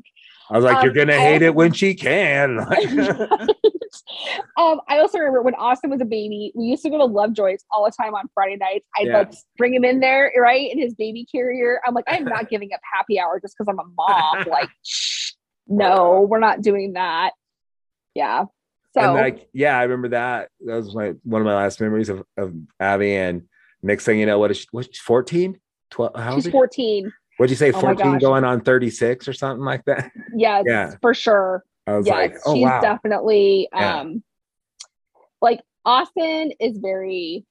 I was like, Um, "You're gonna hate it when she can." <laughs> <laughs> um, I also remember when Austin was a baby, we used to go to Lovejoy's all the time on Friday nights. I'd Yeah. like bring him in there, right, in his baby carrier. I'm like, I'm not giving up happy hour just because I'm a mom. like, shh, no, we're not doing that. Yeah. So and like, yeah, I remember that. That was my one of my last memories of, of Abby. And next thing you know, what is she? What's 14? 12? How she's 14. What'd you say? Oh 14 going on 36 or something like that? Yes, Yeah. for sure. I was yes, like, oh she's wow. definitely Yeah. um like Austin is very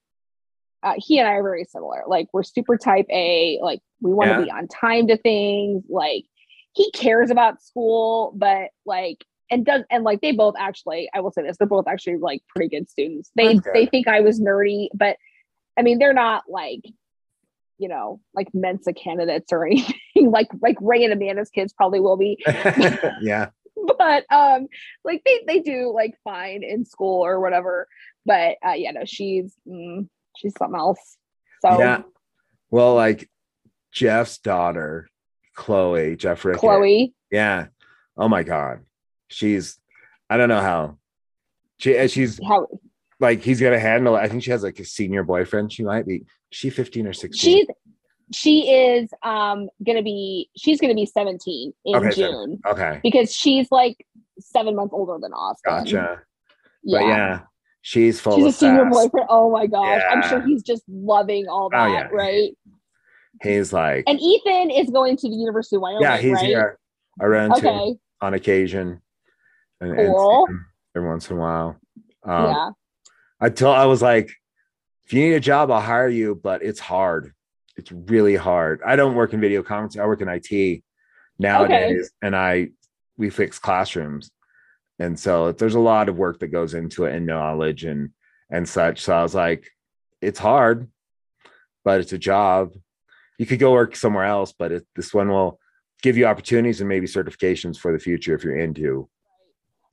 uh, he and I are very similar. Like we're super type A, like we want to Yeah. be on time to things, like he cares about school, but like and does and like they both actually, I will say this, they're both actually like pretty good students. They they think I was nerdy, but I mean they're not like you know, like Mensa candidates or <laughs> anything like like Ray and Amanda's kids probably will be <laughs> yeah. <laughs> but um like they they do like fine in school or whatever but uh yeah no she's mm, she's something else so Yeah. Well, like Jeff's daughter, Chloe, Jeff Rickett. chloe Yeah. Oh my God. She's, I don't know how. She, she's how like, he's going to handle it. I think she has like a senior boyfriend. She might be, she 15 or 16. she's she is um gonna be she's gonna be 17 in Okay, so- june okay. because she's like seven months older than austin Gotcha. yeah, But yeah, she's full she's a senior boyfriend oh my gosh i'm sure he's just loving all Oh, that yeah. right He's like, and ethan is going to the university of wyoming yeah, he's right? here around okay on occasion. And, and Cool. him every once in a while. Um, yeah I told I was like, if you need a job, I'll hire you, but it's hard. It's really hard. I don't work in video conferencing. I work in IT nowadays, and I we fix classrooms, and so there's a lot of work that goes into it and knowledge and and such. So I was like, it's hard, but it's a job. You could go work somewhere else, but it, this one will give you opportunities and maybe certifications for the future if you're into.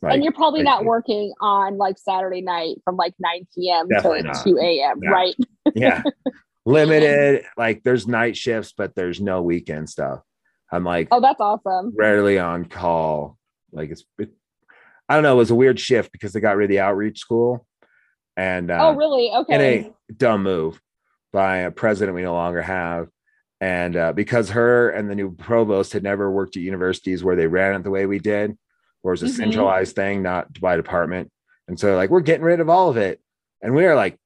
Like, and you're probably not working on like Saturday night from like 9 p.m. To not. 2 a.m. No. Right. yeah <laughs> limited like there's night shifts but there's no weekend stuff i'm like Oh, that's awesome. rarely on call like it's it, i don't know it was a weird shift because they got rid of the outreach school and uh, oh, really? Okay. a dumb move by a president we no longer have and uh, because her and the new provost had never worked at universities where they ran it the way we did where it's a Mhm. centralized thing, not by department. And so like we're getting rid of all of it. And we are like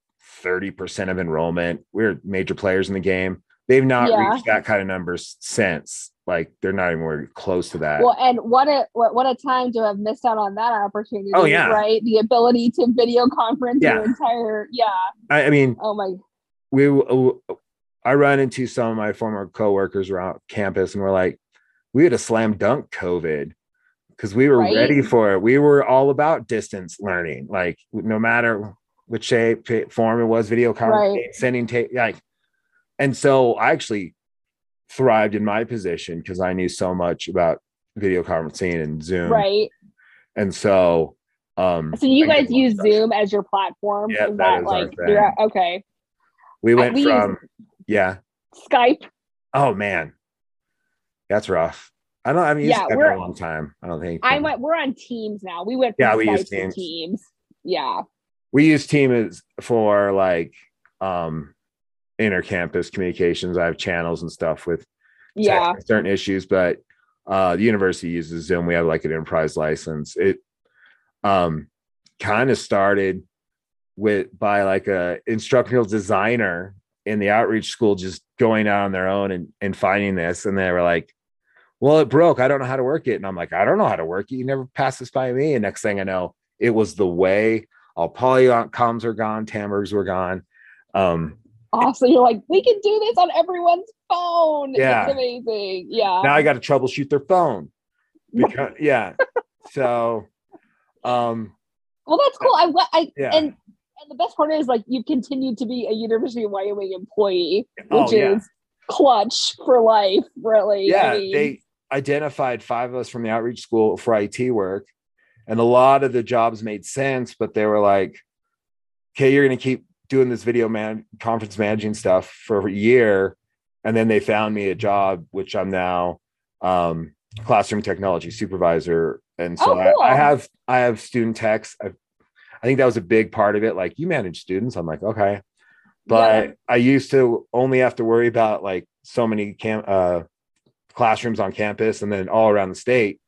30% of enrollment. We're major players in the game. They've not Yeah. reached that kind of numbers since. Like they're not even close to that. Well, and what a what, what a time to have missed out on that opportunity. Oh, yeah. right. The ability to video conference Yeah. your entire yeah. I, I mean, Oh my. we I run into some of my former coworkers around campus and we're like, we had a slam dunk COVID because we were Right. ready for it. We were all about distance learning, like no matter which shape, form it was, video conferencing, sending tape, like. And so I actually thrived in my position because I knew so much about video conferencing and Zoom. Right. And so, um, So you I guys a lot of use. Zoom as your platform? Yeah, is that that is like okay? We went we from, yeah. Skype. Oh man, that's rough. I don't. I mean, Yeah, we're- a long time. I don't think. I went. We're on Teams now. We went. Yeah, we use Teams. Teams. Yeah. we use Teams for like um intercampus communications. I have channels and stuff with Yeah. certain issues, but uh the university uses Zoom. We have like an enterprise license. It um kind of started with by like a instructional designer in the outreach school just going out on their own and, and finding this. And they were like, well, it broke. I don't know how to work it. And I'm like, I don't know how to work it. You never pass this by me. And next thing I know, it was the way all Polycoms are gone, Tandbergs were gone. Um, Also, you're like, we can do this on everyone's phone. Yeah. It's amazing. Yeah. now I got to troubleshoot their phone. <laughs> Because yeah. So um well, that's cool. I, I Yeah. and and the best part is like you've continued to be a University of Wyoming employee, which Oh, yeah. is clutch for life, really. yeah, I mean, they identified five of us from the outreach school for IT work, and a lot of the jobs made sense, but they were like, "Okay, you're going to keep doing this video man conference managing stuff for a year," and then they found me a job, which I'm now um, classroom technology supervisor, and so Oh, cool. I, I have I have student techs. I, I think that was a big part of it. Like you manage students, I'm like, okay, but Yeah. I used to only have to worry about like so many cam uh, classrooms on campus and then all around the state,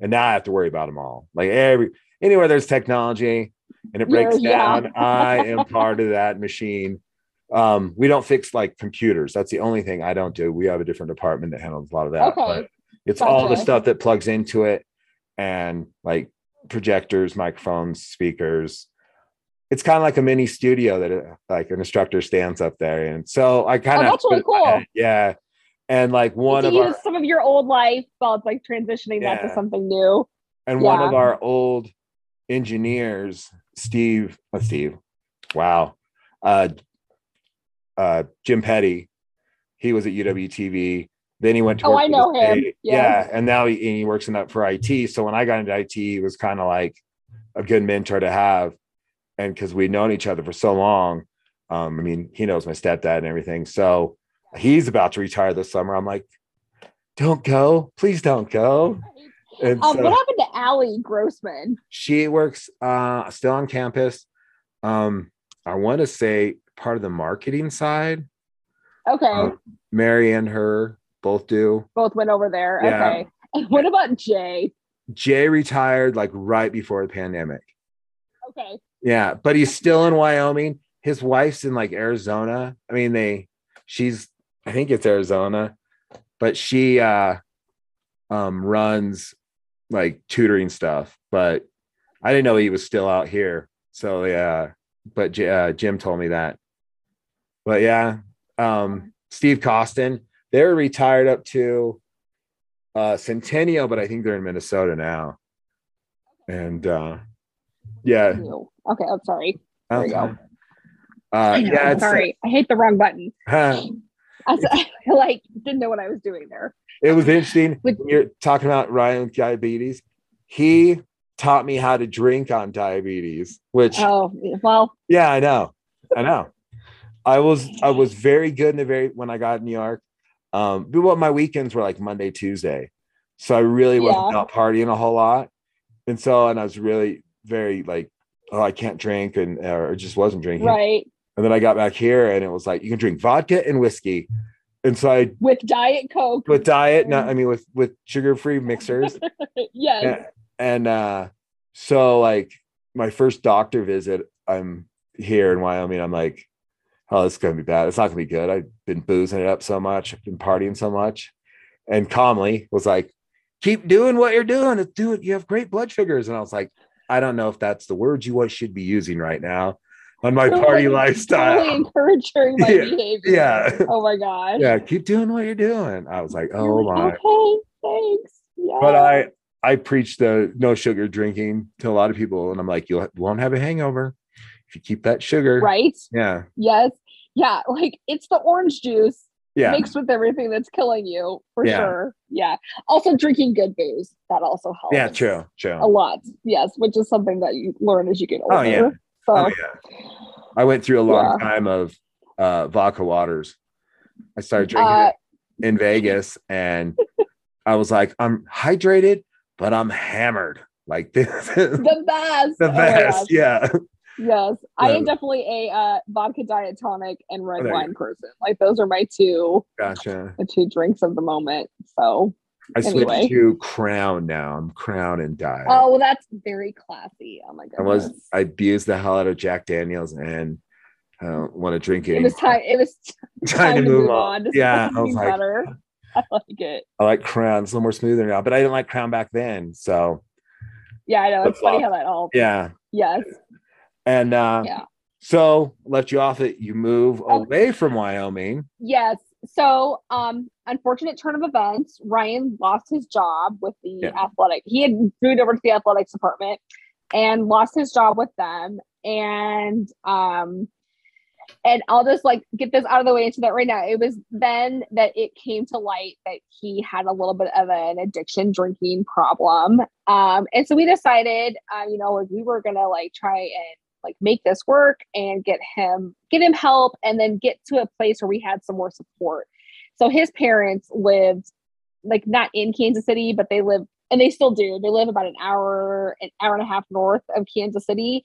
and now I have to worry about them all. Like every anywhere there's technology and it breaks You're- down, I am part of that machine. Um, we don't fix like computers. That's the only thing I don't do. We have a different department that handles a lot of that. Okay. But it's all the stuff that plugs into it and like projectors, microphones, speakers. It's kind of like a mini studio that uh, like an instructor stands up there. And so I kind Oh, of that's really cool. Yeah. And like one of our some of your old life while it's like transitioning that to something new. and one of our old engineers, Steve, uh, Steve, wow. Uh uh Jim Petty, he was at UWTV. Then he went to Oh, I know him. Yeah. Yeah, and now he, and he works in that for IT. So when I got into IT, he was kind of like a good mentor to have, and because we'd known each other for so long, um, I mean, he knows my stepdad and everything. So he's about to retire this summer. I'm like, don't go, please don't go. And Um, so what happened to Allie Grossman? she works uh, still on campus. Um, I want to say part of the marketing side. Okay, Um, Mary and her both do. both went over there. yeah. Okay, and what about Jay? Jay retired like right before the pandemic. Okay, Yeah, but he's still in Wyoming. His wife's in like Arizona. I mean, they she's I think it's Arizona, but she uh um runs like tutoring stuff. But I didn't know he was still out here. So yeah, but uh, Jim told me that. But yeah, um Steve Costin, they're retired up to uh Centennial, but I think they're in Minnesota now. And uh yeah, okay. I'm sorry. There go. Okay. Uh, I know, yeah, sorry. I hate the wrong button. I, s- <laughs> I, like didn't know what I was doing there. it was interesting. With- when You're talking about Ryan with diabetes. He taught me how to drink on diabetes, which Oh well, yeah, I know, I know. I was I was very good in the very when I got in New York. Um, but what my weekends were like Monday, Tuesday, so I really wasn't Yeah. out partying a whole lot, and so and I was really very like, oh, I can't drink, and or just wasn't drinking. right And then I got back here, and it was like you can drink vodka and whiskey, and so I with Diet Coke. with diet, not I mean with with sugar free mixers. <laughs> yes. Yeah. and uh so like my first doctor visit i'm here in wyoming i'm like oh this is gonna be bad it's not gonna be good i've been boozing it up so much i've been partying so much and calmly was like keep doing what you're doing do it you have great blood sugars and i was like i don't know if that's the words you should be using right now on my party Totally- lifestyle Totally encouraging my <laughs> Yeah, behavior. yeah. Oh my god. yeah keep doing what you're doing i was like oh like, my Okay, thanks. Yeah. but I I preach the no sugar drinking to a lot of people, and I'm like, you won't have a hangover if you keep that sugar. right. Yeah. Yes. Yeah. Like it's the orange juice Yeah. mixed with everything that's killing you for Yeah. sure. Yeah. Also drinking good booze that also helps. yeah. True. True. A lot. Yes, which is something that you learn as you get older. Oh, yeah. So Oh yeah. I went through a long Yeah. time of uh, vodka waters. I started drinking uh, it in Vegas, and <laughs> I was like, I'm hydrated, but I'm hammered. Like <laughs> this, the the best. Oh my best. yeah. Yes. I am definitely a uh, vodka diet tonic and red you wine person. Like those are my two Gotcha. the two drinks of the moment. So I switched Anyway. to Crown now. I'm Crown and diet. oh well that's very classy. Oh my god. I was. I abused the hell out of Jack Daniels and I don't want to drink it. it was time it was <laughs> Trying time to move on. to Yeah, I was like, better. <laughs> I like it. I like Crown. It's a little more smoother now, but I didn't like Crown back then. So Yeah, I know. It's funny how that all yeah, yes. and uh, Yeah. so left you off it. You move away from Wyoming. Yes. So, um, unfortunate turn of events. Ryan lost his job with the Yeah. athletic. He had moved over to the athletics department and lost his job with them. And um, and I'll just like get this out of the way into that right now. It was then that it came to light that he had a little bit of an addiction drinking problem. Um, and so we decided, uh, you know, like we were gonna like try and like make this work and get him get him help and then get to a place where we had some more support. So his parents lived like not in Kansas City, but they live and they still do. They live about an hour, an hour and a half north of Kansas City.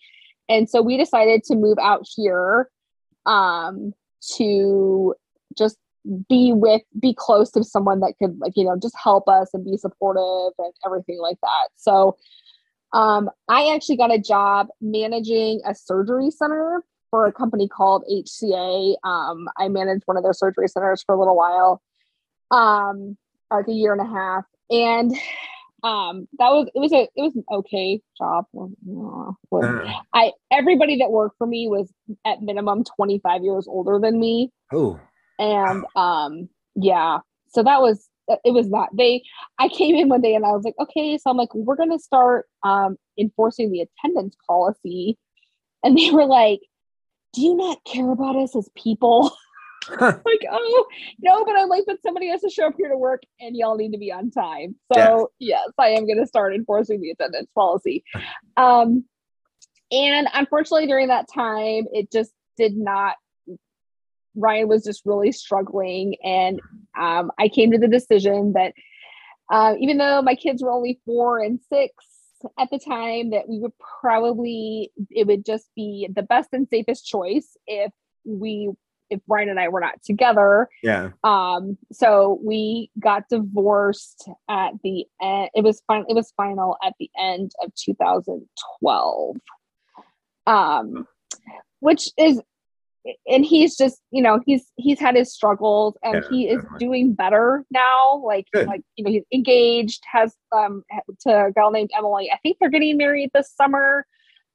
And so we decided to move out here um to just be with be close to someone that could like you know just help us and be supportive and everything like that so um i actually got a job managing a surgery center for a company called hca um i managed one of their surgery centers for a little while um like a year and a half. And um that was it was a it was an okay job. Well, yeah, well, Uh, I everybody that worked for me was at minimum 25 years older than me. Oh, and um yeah. So that was it was not they I came in one day and I was like okay so I'm like we're going to start um enforcing the attendance policy. And they were like do you not care about us as people? <laughs> Like oh no but I'm like but somebody has to show up here to work and y'all need to be on time. So yes I am going to start enforcing the attendance policy. Um and unfortunately during that time it just did not Ryan was just really struggling and um, I came to the decision that uh, even though my kids were only four and six at the time that we would probably it would just be the best and safest choice if we if Ryan and I were not together yeah. um so we got divorced at the end it was final it was final at the end of 2012 um which is and he's just you know he's he's had his struggles and Yeah, he is definitely. doing better now. Like Good. like you know he's engaged has um to a girl named emily. I think they're getting married this summer.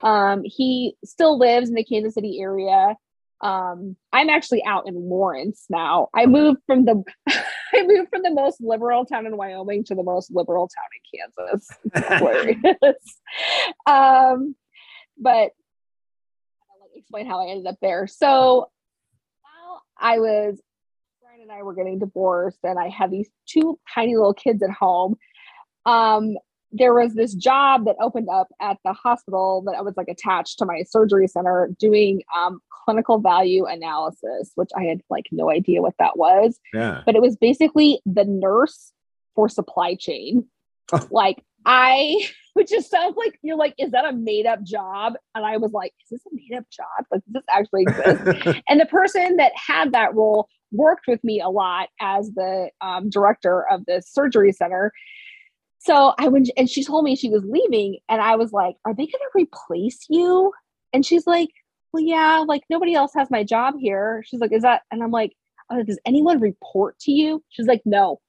Um he still lives in the kansas city area. Um i'm actually out in lawrence now. I moved from the <laughs> i moved from the most liberal town in wyoming to the most liberal town in kansas. <laughs> Um but explain how i ended up there so while i was brian and i were getting divorced and i had these two tiny little kids at home um there was this job that opened up at the hospital that I was like attached to my surgery center doing um, clinical value analysis, which I had like no idea what that was. Yeah. But it was basically the nurse for supply chain. <laughs> Like I, <laughs> which just sounds like you're like, is that a made up job? And I was like, is this a made up job? Like, does this actually exist? <laughs> and the person that had that role worked with me a lot as the um, director of the surgery center so I went and she told me she was leaving, and I was like, Are they gonna replace you? And she's like, Well, yeah, like nobody else has my job here. She's like, Is that? And I'm like, oh, Does anyone report to you? She's like, No.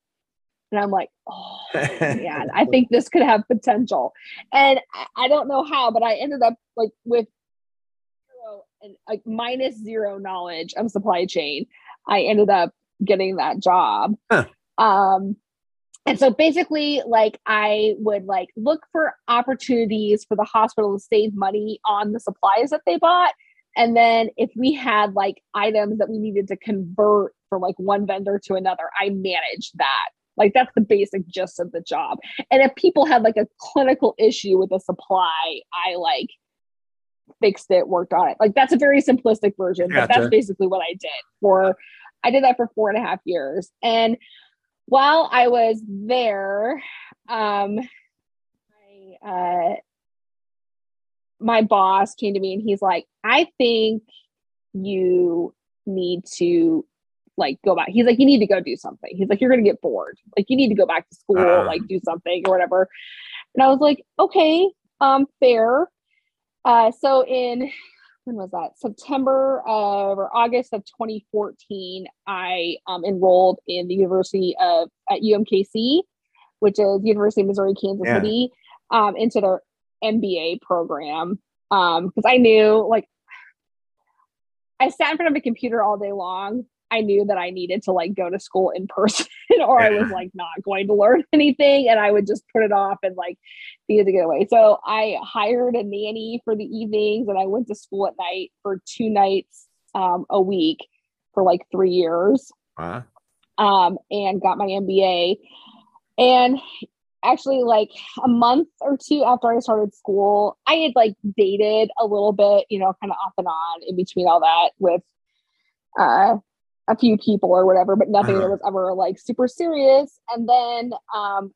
And I'm like, Oh <laughs> man, I think this could have potential. And I, I don't know how, but I ended up like with zero and like minus zero knowledge of supply chain. I ended up getting that job. Huh. Um, and so basically, like I would like look for opportunities for the hospital to save money on the supplies that they bought. And then if we had like items that we needed to convert from like one vendor to another, I managed that. Like that's the basic gist of the job. And if people had like a clinical issue with a supply, I like fixed it, worked on it. Like that's a very simplistic version, but that's basically what I did for I did that for four and a half years. And while I was there, um I uh my boss came to me and he's like, I think you need to like go back. He's like, you need to go do something. He's like, you're gonna get bored. Like you need to go back to school, Uh. like do something or whatever. And I was like, okay, um, fair. Uh, so in when was that? September of or August of 2014, I um, enrolled in the University of at UMKC, which is University of Missouri Kansas Yeah. City, um, into their MBA program. Um, because I knew like I sat in front of a computer all day long. I knew that I needed to like go to school in person <laughs> or I was like not going to learn <laughs> anything and I would just put it off and like needed to get away. So I hired a nanny for the evenings and I went to school at night for two nights um, a week for like three years Huh? um, and got my MBA. And actually, like a month or two after I started school, I had like dated a little bit, you know, kind of off and on in between all that with uh, a few people or whatever, but nothing that Uh-huh. was ever like super serious. And then, um,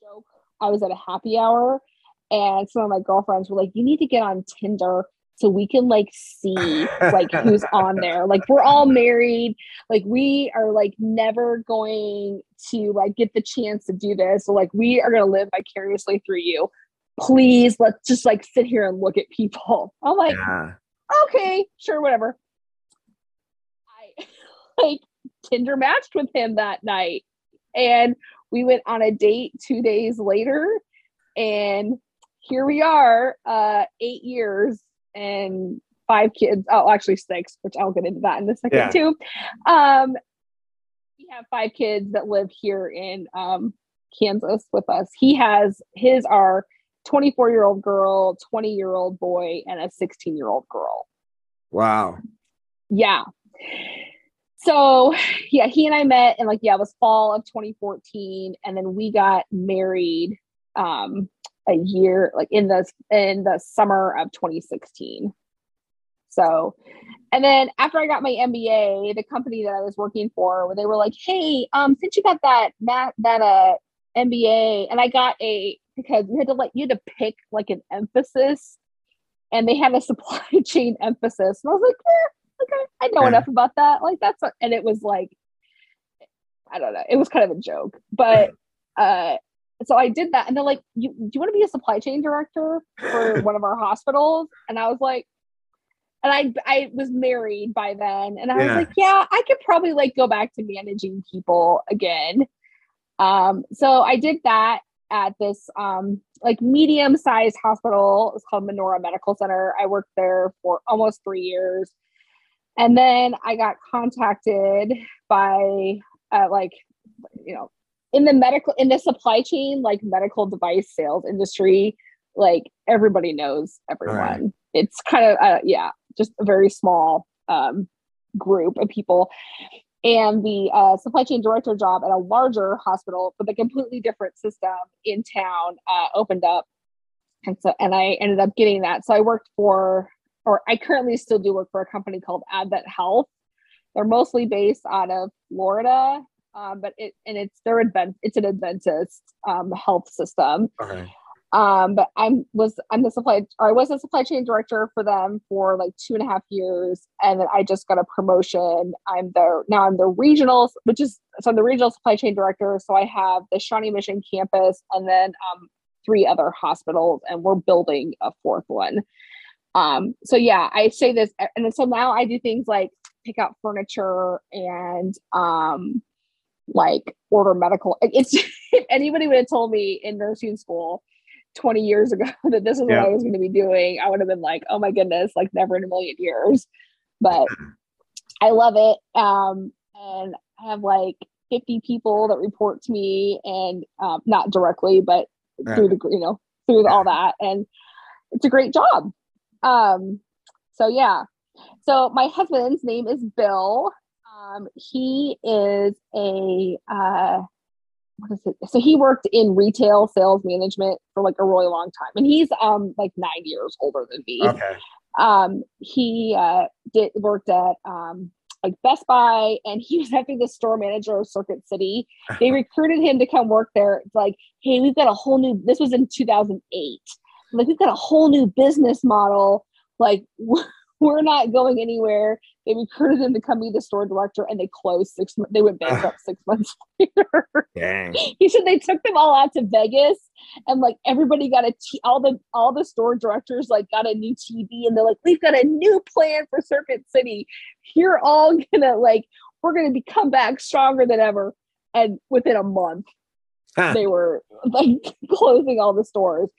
joke, I was at a happy hour, and some of my girlfriends were like, "You need to get on Tinder." So we can like see like who's <laughs> on there. Like we're all married like we are like never going to like get the chance to do this so like we are going to live vicariously through you please let's just like sit here and look at people i'm like Yeah. okay sure whatever like tinder matched with him that night and we went on a date two days later and here we are uh eight years and five kids oh actually six which i'll get into that in a second Yeah. too um we have five kids that live here in um kansas with us he has his are 24 year old girl 20 year old boy and a 16 year old girl Wow. yeah. So yeah, he and I met in like yeah, it was fall of 2014, and then we got married um a year like in the in the summer of 2016. So and then after I got my MBA, the company that I was working for, they were like, "Hey, um, since you got that that that uh MBA," and I got a because you had to like you had to pick like an emphasis, and they had a supply <laughs> chain emphasis, and I was like, eh, okay, I know Yeah. enough about that. Like that's what, and it was like, I don't know, it was kind of a joke, but <laughs> uh, so I did that, and they're like, "You do you want to be a supply chain director for <laughs> one of our hospitals?" And I was like, and I I was married by then, and I was like, yeah, I could probably like go back to managing people again. Um, so I did that at this um like medium sized hospital. It's called Menorah Medical Center. I worked there for almost three years. And then I got contacted by uh, like you know in the medical in the supply chain like medical device sales industry like everybody knows everyone. It's kind of uh, yeah just a very small um, group of people. And the uh, supply chain director job at a larger hospital with a completely different system in town uh, opened up. And so and i ended up getting that. So i worked for or i currently still do work for a company called advent health they're mostly based out of florida um, but it and it's their advent it's an adventist um, health system Okay. Um, but I'm was I'm the supply or I was a supply chain director for them for like two and a half years, and then I just got a promotion. I'm the now I'm the regional, which is so I'm the regional supply chain director. So I have the Shawnee Mission campus, and then um, three other hospitals, and we're building a fourth one. Um, so yeah, I say this, and then so now I do things like pick out furniture and um, like order medical. It's if <laughs> anybody would have told me in nursing school 20 years ago <laughs> that this is Yeah. what I was going to be doing, I would have been like, oh my goodness, like never in a million years. But I love it. Um, and I have like 50 people that report to me and um, not directly, but through the, you know, through all that. And it's a great job. Um, so yeah. So my husband's name is Bill. Um, he is a uh, what is it? So he worked in retail sales management for like a really long time, and he's um like nine years older than me. Okay. Um, he uh, did worked at um like Best Buy, and he was actually the store manager of Circuit City. <laughs> They recruited him to come work there. It's like, hey, we've got a whole new. This was in 2008. Like we've got a whole new business model. Like <laughs> we're not going anywhere. They recruited him to come be the store director, and they closed six. months. They went bankrupt <sighs> six months <laughs> later. Dang. he said they took them all out to Vegas, and like everybody got a t- all the all the store directors like got a new TV, and they're like, we've got a new plan for Circuit City. You're all gonna like, we're gonna be come back stronger than ever. And within a month, Huh. they were like <laughs> closing all the stores.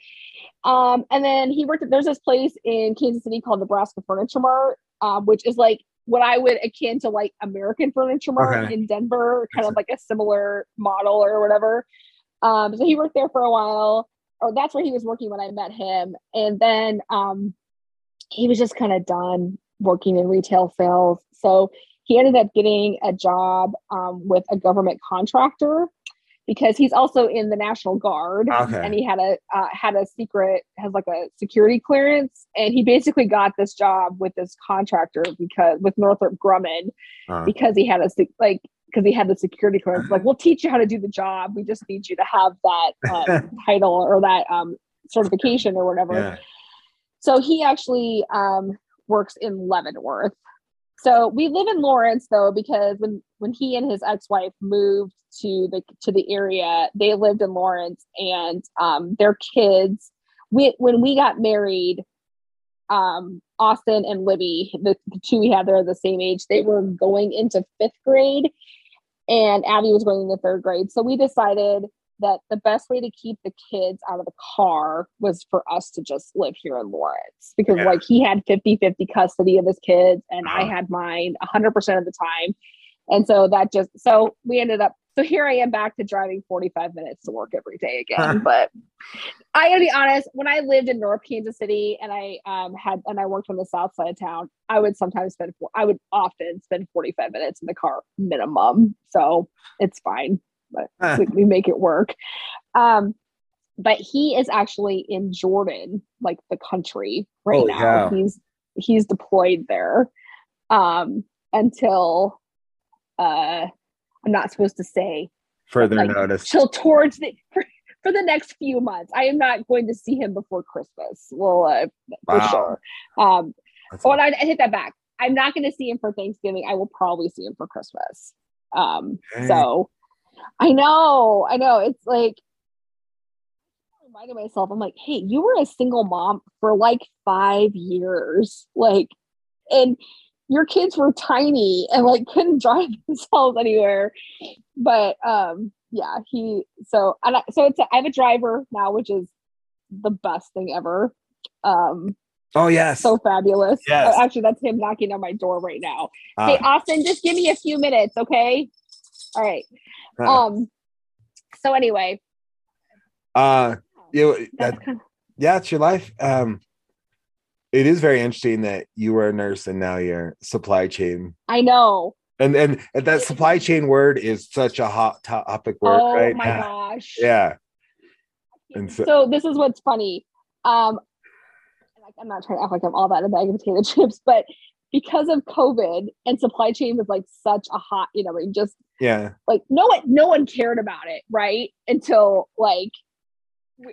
Um, and then he worked at there's this place in Kansas City called Nebraska Furniture Mart, um, which is like what I would akin to like American Furniture Mart Okay. in Denver, kind of like a similar model or whatever. Um, so he worked there for a while, or that's where he was working when I met him. And then um, he was just kind of done working in retail sales. So he ended up getting a job um, with a government contractor because he's also in the National Guard Okay. and he had a uh, had a secret has like a security clearance and he basically got this job with this contractor because with Northrop Grumman Uh, because he had a like because he had the security clearance like we'll teach you how to do the job we just need you to have that um, <laughs> title or that um, certification or whatever yeah. so he actually um, works in Leavenworth. So we live in Lawrence though, because when when he and his ex-wife moved to the to the area, they lived in Lawrence, and um, their kids. We when we got married, um, Austin and Libby, the, the two we had there are the same age. They were going into fifth grade, and Abby was going into third grade. So we decided that the best way to keep the kids out of the car was for us to just live here in Lawrence because Yeah. like he had 50-50 custody of his kids and I Uh-huh. had mine 100% of the time. And so that just so we ended up so here I am back to driving 45 minutes to work every day again. but I gotta be honest, when I lived in North Kansas City and I um had and I worked on the south side of town, I would sometimes spend four, I would often spend 45 minutes in the car minimum. So it's fine, but Huh. we, we make it work. Um but he is actually in Jordan, like the country right Holy now. cow. He's he's deployed there um until uh I'm not supposed to say Further like, notice. till towards the for, for the next few months. I am not going to see him before Christmas. Well, uh, for sure. Um, That's oh, and I, I hit that back. I'm not going to see him for Thanksgiving. I will probably see him for Christmas. Um, Dang. so I know, I know. It's like I reminded myself. I'm like, hey, you were a single mom for like five years, like, and your kids were tiny and like couldn't drive <laughs> themselves anywhere. But um, yeah, he so and I, so it's a, I have a driver now, which is the best thing ever. Um, oh yes. so fabulous. Yes. Oh, actually, that's him knocking on my door right now. Ah, Hey, Austin, just give me a few minutes, okay? All right. Um. So anyway, uh, you, that, yeah, it's your life. Um, it is very interesting that you were a nurse and now you're supply chain. I know. And and, and that supply chain word is such a hot topic word, oh right? my yeah. gosh. Yeah. And so- so, this is what's funny. Um, like, I'm not trying to act like I'm all that in a bag of potato <laughs> chips, but because of COVID and supply chain was like such a hot, you know, I mean, just Yeah. like no one, no one cared about it, right? Until like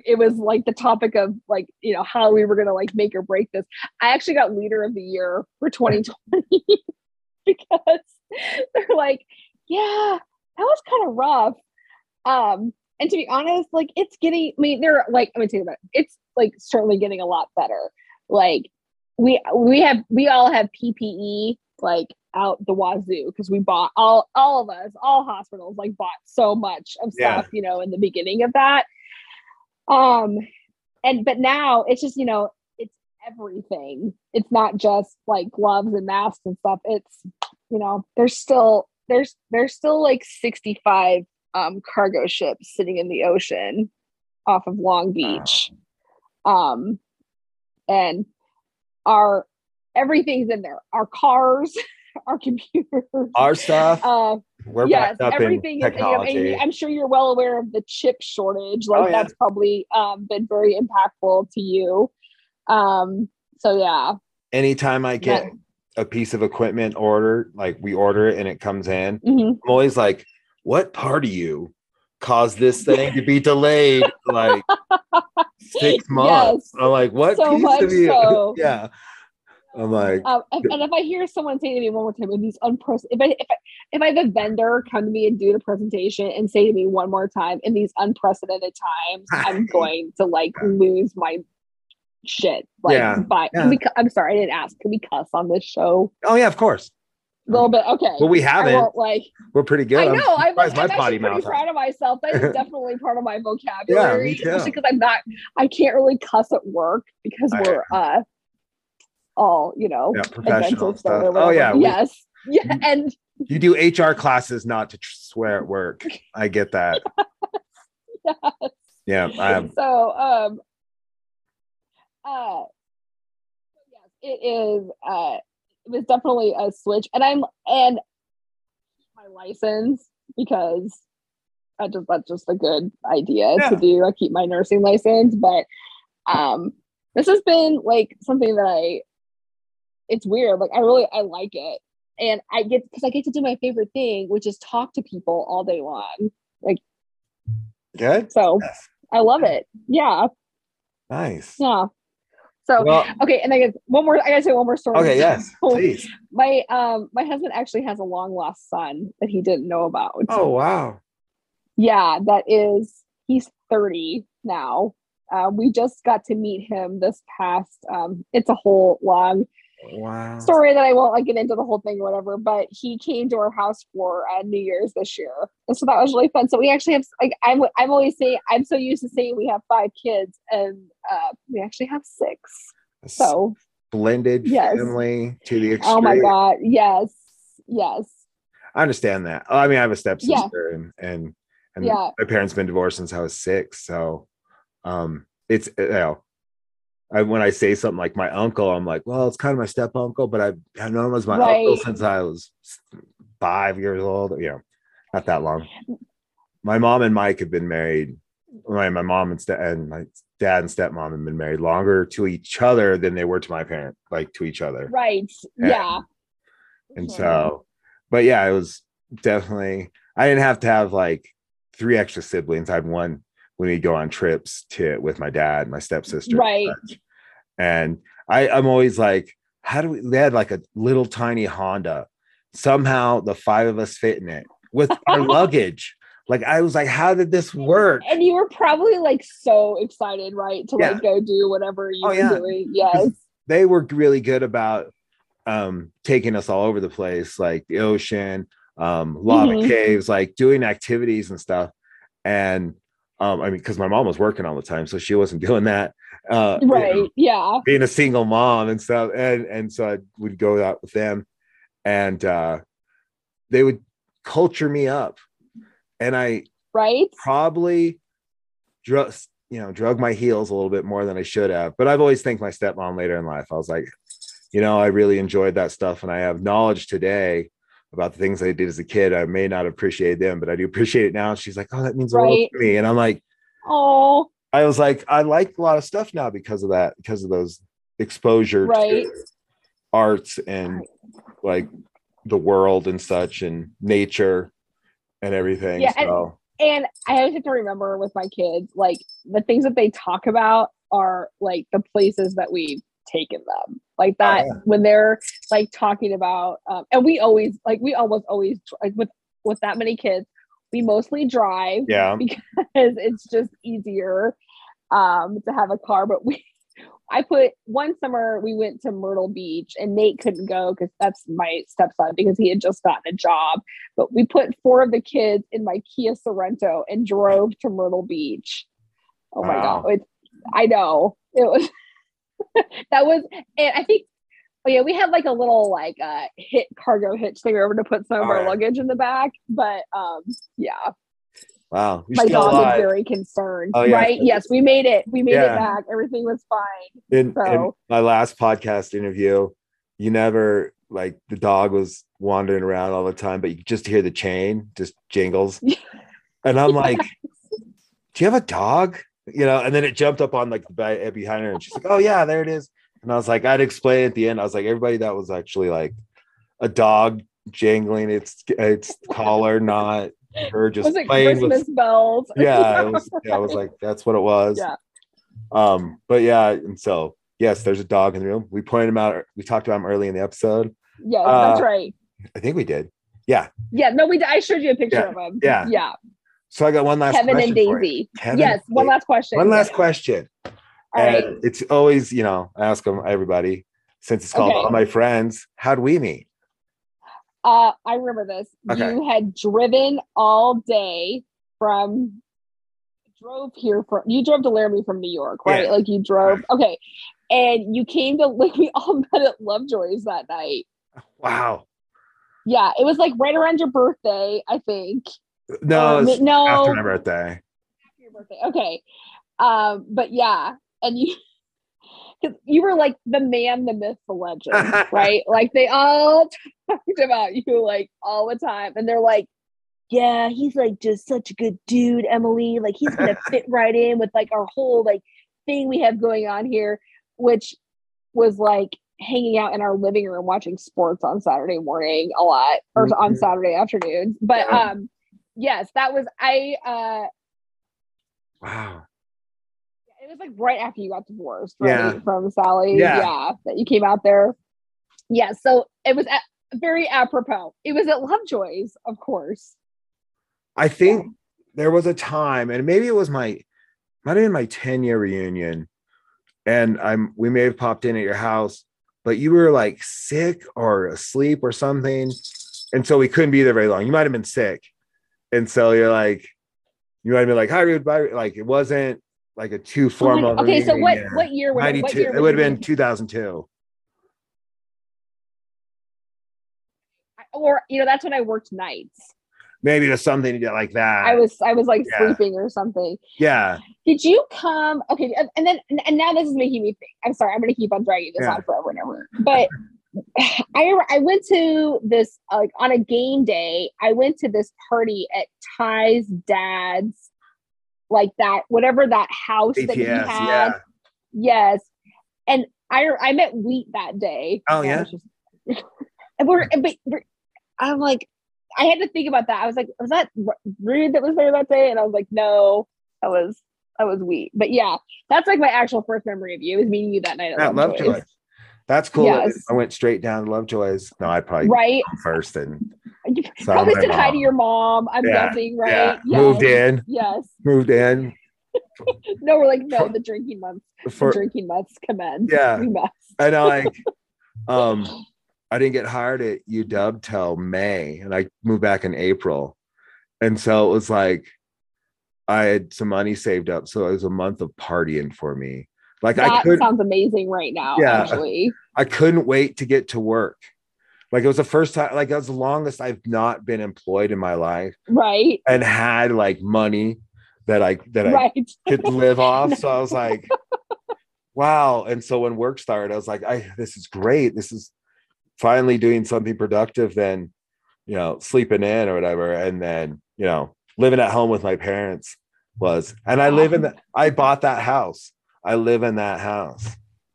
it was like the topic of like you know how we were gonna like make or break this. I actually got leader of the year for 2020 <laughs> because they're like, yeah, that was kind of rough. Um, and to be honest, like it's getting. I mean, they're like, let me tell you about it. It's like certainly getting a lot better. Like we we have we all have PPE like out the wazoo because we bought all all of us all hospitals like bought so much of Yeah. stuff you know in the beginning of that. Um and but now it's just you know it's everything. It's not just like gloves and masks and stuff. It's you know there's still there's there's still like 65 um cargo ships sitting in the ocean off of long beach. Um and our everything's in there. Our cars <laughs> our computers. Our stuff, uh we're yes backed up in everything is, you know, i'm sure you're well aware of the chip shortage. Like Oh, yeah. that's probably um been very impactful to you. Um so yeah. Anytime I get Yeah. a piece of equipment ordered, like we order it and it comes in, Mhm. I'm always like, what part of you caused this thing to be delayed? <laughs> Like <laughs> six months? I'm like, what So much so. <laughs> yeah. I'm like, Um, and, and if I hear someone say to me one more time in these unprecedented, if I, if I if I have a vendor come to me and do the presentation and say to me one more time in these unprecedented times, <laughs> I'm going to like lose my shit. Like, Yeah, but yeah. Can we, cu- I'm sorry, I didn't ask. Can we cuss on this show? oh yeah, of course. A little bit, okay. Well, we haven't. like. We're pretty good. I I'm know. I'm, I'm potty actually pretty proud of myself. That is <laughs> definitely part of my vocabulary, too. especially because I'm not. I can't really cuss at work because I- we're uh all you know Yeah, professional stuff. Oh yeah, we- yes, yeah, and you do HR classes not to tr- swear at work. I get that. <laughs> Yeah, I am. so um uh yes it is uh it was definitely a switch and i'm and my license because I just that's just a good idea Yeah. to do i keep my nursing license but um this has been like something that i it's weird like i really i like it and i get because i get to do my favorite thing which is talk to people all day long Like Good. so Yes. I love it. Yeah. Nice. Yeah. So Well, okay, and I guess one more I gotta say one more story. okay. Yes. <laughs> So, Please. my um my husband actually has a long lost son that he didn't know about. Oh wow. Yeah, that is he's 30 now. Uh, we just got to meet him this past um it's a whole long Wow. story that I won't like get into the whole thing or whatever, but he came to our house for uh, New Year's this year. And so that was really fun. So we actually have like I'm I'm always saying I'm so used to saying we have five kids and uh we actually have six. So blended Yes. family to the extreme. oh my god, yes. Yes. I understand that. Oh, I mean, I have a stepsister, Yeah. and and and Yeah. my parents been divorced since I was six. So, um, it's you know, I when I say something like my uncle, I'm like, well, it's kind of my step uncle, but I've I've known him as my uncle since I was five years old. You know, not that long. My mom and Mike have been married. My my mom and, ste- and my dad and stepmom have been married longer to each other than they were to my parent, like to each other. Right. Yeah. Yeah. And Mhm. so, but yeah, it was definitely, I didn't have to have like three extra siblings. I had one when we go on trips to with my dad, my stepsister. Right. And I, I'm always like, how do we, they had like a little tiny Honda. Somehow the five of us fit in it with our <laughs> luggage. Like, I was like, how did this work? And you were probably like so excited, right? To Yeah. like go do whatever you Oh, were yeah. doing. Yes. they were really good about um taking us all over the place like the ocean um lava Mhm. caves like doing activities and stuff and um i mean because my mom was working all the time so she wasn't <laughs> doing that uh you know, Right. Yeah. being a single mom and stuff and and so i would go out with them and uh they would culture me up and i Right. probably just you know drug my heels a little bit more than I should have. But I've always thanked my stepmom later in life. I was like, you know, I really enjoyed that stuff, and I have knowledge today about the things I did as a kid. I may not appreciate them, but I do appreciate it now. And she's like, oh, that means a Right. to me. And I'm like, Oh, I was like, I like a lot of stuff now because of that, because of those exposure Right. to arts and like the world and such and nature and everything. Yeah, and- so and I always have to remember with my kids, like the things that they talk about are like the places that we've taken them. Like that yeah. when they're like talking about, um, and we always like we almost always like with with that many kids, we mostly drive Yeah. <laughs> because it's just easier um to have a car. But we I put one summer we went to Myrtle Beach and Nate couldn't go because that's my stepson because he had just gotten a job. But we put four of the kids in my Kia Sorento and drove to Myrtle Beach. Oh my Wow. god. It's I know. It was <laughs> <laughs> that was and I think oh yeah, we had like a little like uh hit cargo hitch thing over to put some of Oh, our yeah. luggage in the back. But um yeah, Wow. You're my dog alive. is very concerned. Oh, yeah. Right? Yes, we made it. We made Yeah. it back. Everything was fine. in, in So- my last podcast interview, you never like the dog was wandering around all the time, but you just hear the chain just jingles. <laughs> and I'm like, Do you have a dog? You know, and then it jumped up on like the ba- behind her, and she's like, Oh yeah, there it is. And I was like, I'd explain at the end. I was like, everybody that was actually like a dog jangling its its collar, not her just playing Christmas with bells? <laughs> yeah, it was yeah, I was like, that's what it was. Yeah. Um, but yeah, and so yes, there's a dog in the room. We pointed him out, we talked about him early in the episode. that's Uh, right. I think we did. Yeah. Yeah, no, we. I showed you a picture Yeah, of him. yeah. yeah. So I got one last Kevin and question for you. Daisy. Kevin yes, one last question. One last question. All right. And it's always, you know, I ask them everybody since it's called Okay. All My Friends. How'd we meet? Uh, I remember this. Okay. You had driven all day from drove here from you drove to Laramie from New York, right? Yeah. Like you drove okay. And you came to <laughs> like we all met at Lovejoy's that night. Wow. Yeah, it was like right around your birthday, I think. No, it's no after my birthday. after your birthday. Okay. Um, but yeah, and you <laughs> because you were like the man, the myth, the legend, <laughs> right? Like they all <laughs> talked about you like all the time, and they're like, "Yeah, he's like just such a good dude, Emily. Like he's gonna fit right in with like our whole like thing we have going on here," which was like hanging out in our living room watching sports on Saturday morning a lot, or on Mhm. Saturday afternoons. But um, yes, that was I. uh Wow. it was like right after you got divorced, right? Yeah. From Sally. Yeah. That you came out there. Yeah. So it was a- very apropos. It was at Lovejoy's, of course. I think there was a time, and maybe it was my might have been my 10 year reunion, and I'm we may have popped in at your house, but you were like sick or asleep or something, and so we couldn't be there very long. You might have been sick, and so you're like, you might have been like, "Hi, Rude," bye. Like it wasn't like a too Oh formal. okay. So what, reunion. what year would it, what 92 year it would have been 2002. or, you know, that's when I worked nights. Maybe it was something like that. I was, I was like Yeah. sleeping or something. yeah. Did you come? Okay. And, and then, and now this is making me think. I'm sorry. I'm going to keep on dragging this Yeah. on forever and ever. But <sighs> I, I went to this, like on a game day, I went to this party at Ty's dad's, like that, whatever that house that he had. Yeah. Yes. And I, I met Wheat that day. Oh, yeah? just- <laughs> and we're, but we're, I'm like, I had to think about that. I was like, was that Rude that was there that day? And I was like, no, that was that was Wheat. But yeah, that's like my actual first memory of you. It was meeting you that night at At Lovejoy's. That's cool. Yes. I went straight down to Lovejoy's. No, I probably Right? first and <laughs> You probably said hi to your mom. I'm Yeah, guessing, right? yeah, Yes. moved in, Yes. moved in <laughs> No, we're like, no, the drinking months. The drinking months commence. Yeah. We must. and I like <laughs> um I didn't get hired at UW till May and I moved back in April. And so it was like I had some money saved up. So it was a month of partying for me. Like I That could sounds amazing right now, Yeah. actually. I couldn't wait to get to work. Like it was the first time, like it was the longest I've not been employed in my life Right. and had like money that I that I could live <laughs> off. So I was like, wow. And so when work started, I was like, I this is great. This is finally doing something productive than you know, sleeping in or whatever. And then, you know, living at home with my parents was and I live in the I bought that house. I live in that house.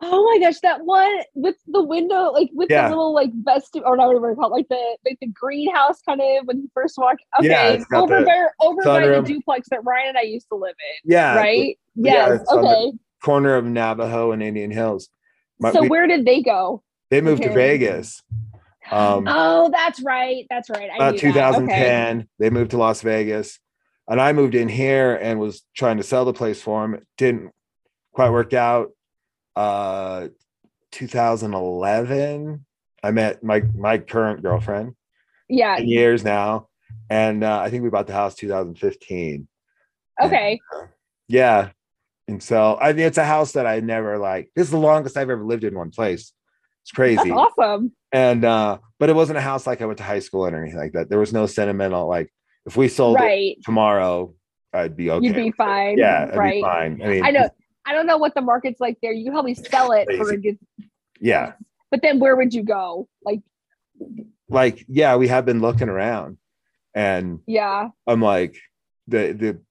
Oh my gosh, that one with the window, like with Yeah. the little like vest or not whatever it's called, like the like the greenhouse kind of when you first walk. Okay, Yeah, over the by over by the duplex that Ryan and I used to live in. Yeah, right? yeah, Yes. it's okay. corner of Navajo and Indian Hills. My- so we- where did they go? they moved to. Vegas. Um, oh, that's right. That's right. I about knew that. Okay. 2010. They moved to Las Vegas, and I moved in here and was trying to sell the place for them. Didn't quite worked out. Uh, 2011, I met my my current girlfriend. Yeah. Years now, and uh, I think we bought the house 2015. Okay. Yeah, and so I mean, it's a house that I never like. This is the longest I've ever lived in one place. It's That's crazy. awesome. and uh but it wasn't a house like i went to high school in or anything like that there was no sentimental like if we sold it tomorrow i'd be okay You'd be fine. yeah I'd right. be fine i mean I know. I don't know what the market's like there. You probably sell it for a good, yeah but then where would you go? Like, like yeah we have been looking around and yeah, i'm like the the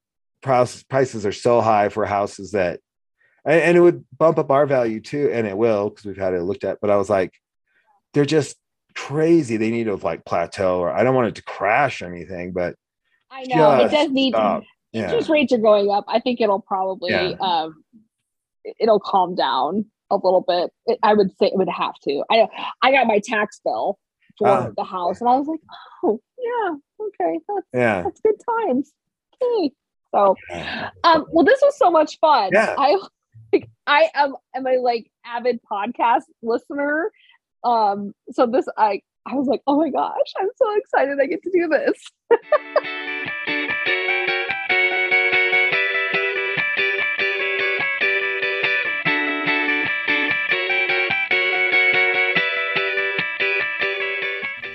price, prices are so high for houses that and, and it would bump up our value too and it will because we've had it looked at but i was like they're just crazy they need to like plateau or i don't want it to crash or anything but I know it does need. stop. yeah Interest rates are going up. I think it'll probably Yeah. um, it'll calm down a little bit. It, I would say it would have to. I. I got my tax bill for Ah. the house, and I was like, oh yeah, okay, that's yeah that's good times. Okay, so um, well, this was so much fun. Yeah. I like I am am a like avid podcast listener. Um, so this I I was like, oh my gosh, I'm so excited I get to do this. <laughs>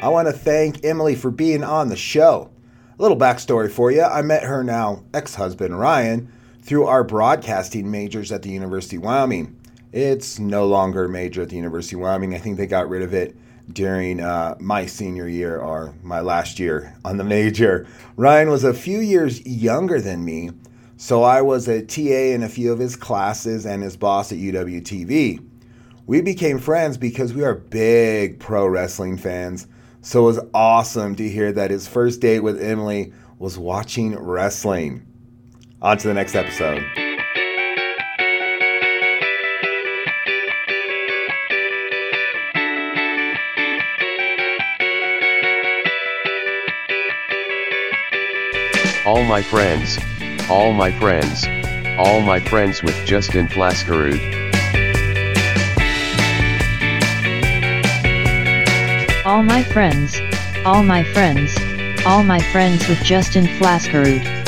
I want to thank Emily for being on the show. A little backstory for you I met her now ex husband Ryan through our broadcasting majors at the University of Wyoming. It's no longer a major at the University of Wyoming. I think they got rid of it during uh, my senior year or my last year on the major. Ryan was a few years younger than me, so I was a TA in a few of his classes and his boss at UWTV. We became friends because we are big pro wrestling fans. So it was awesome to hear that his first date with Emily was watching wrestling. On to the next episode. All my friends, all my friends, all my friends with Justin Flaskerud. All my friends, all my friends, all my friends with Justin Flaskerud.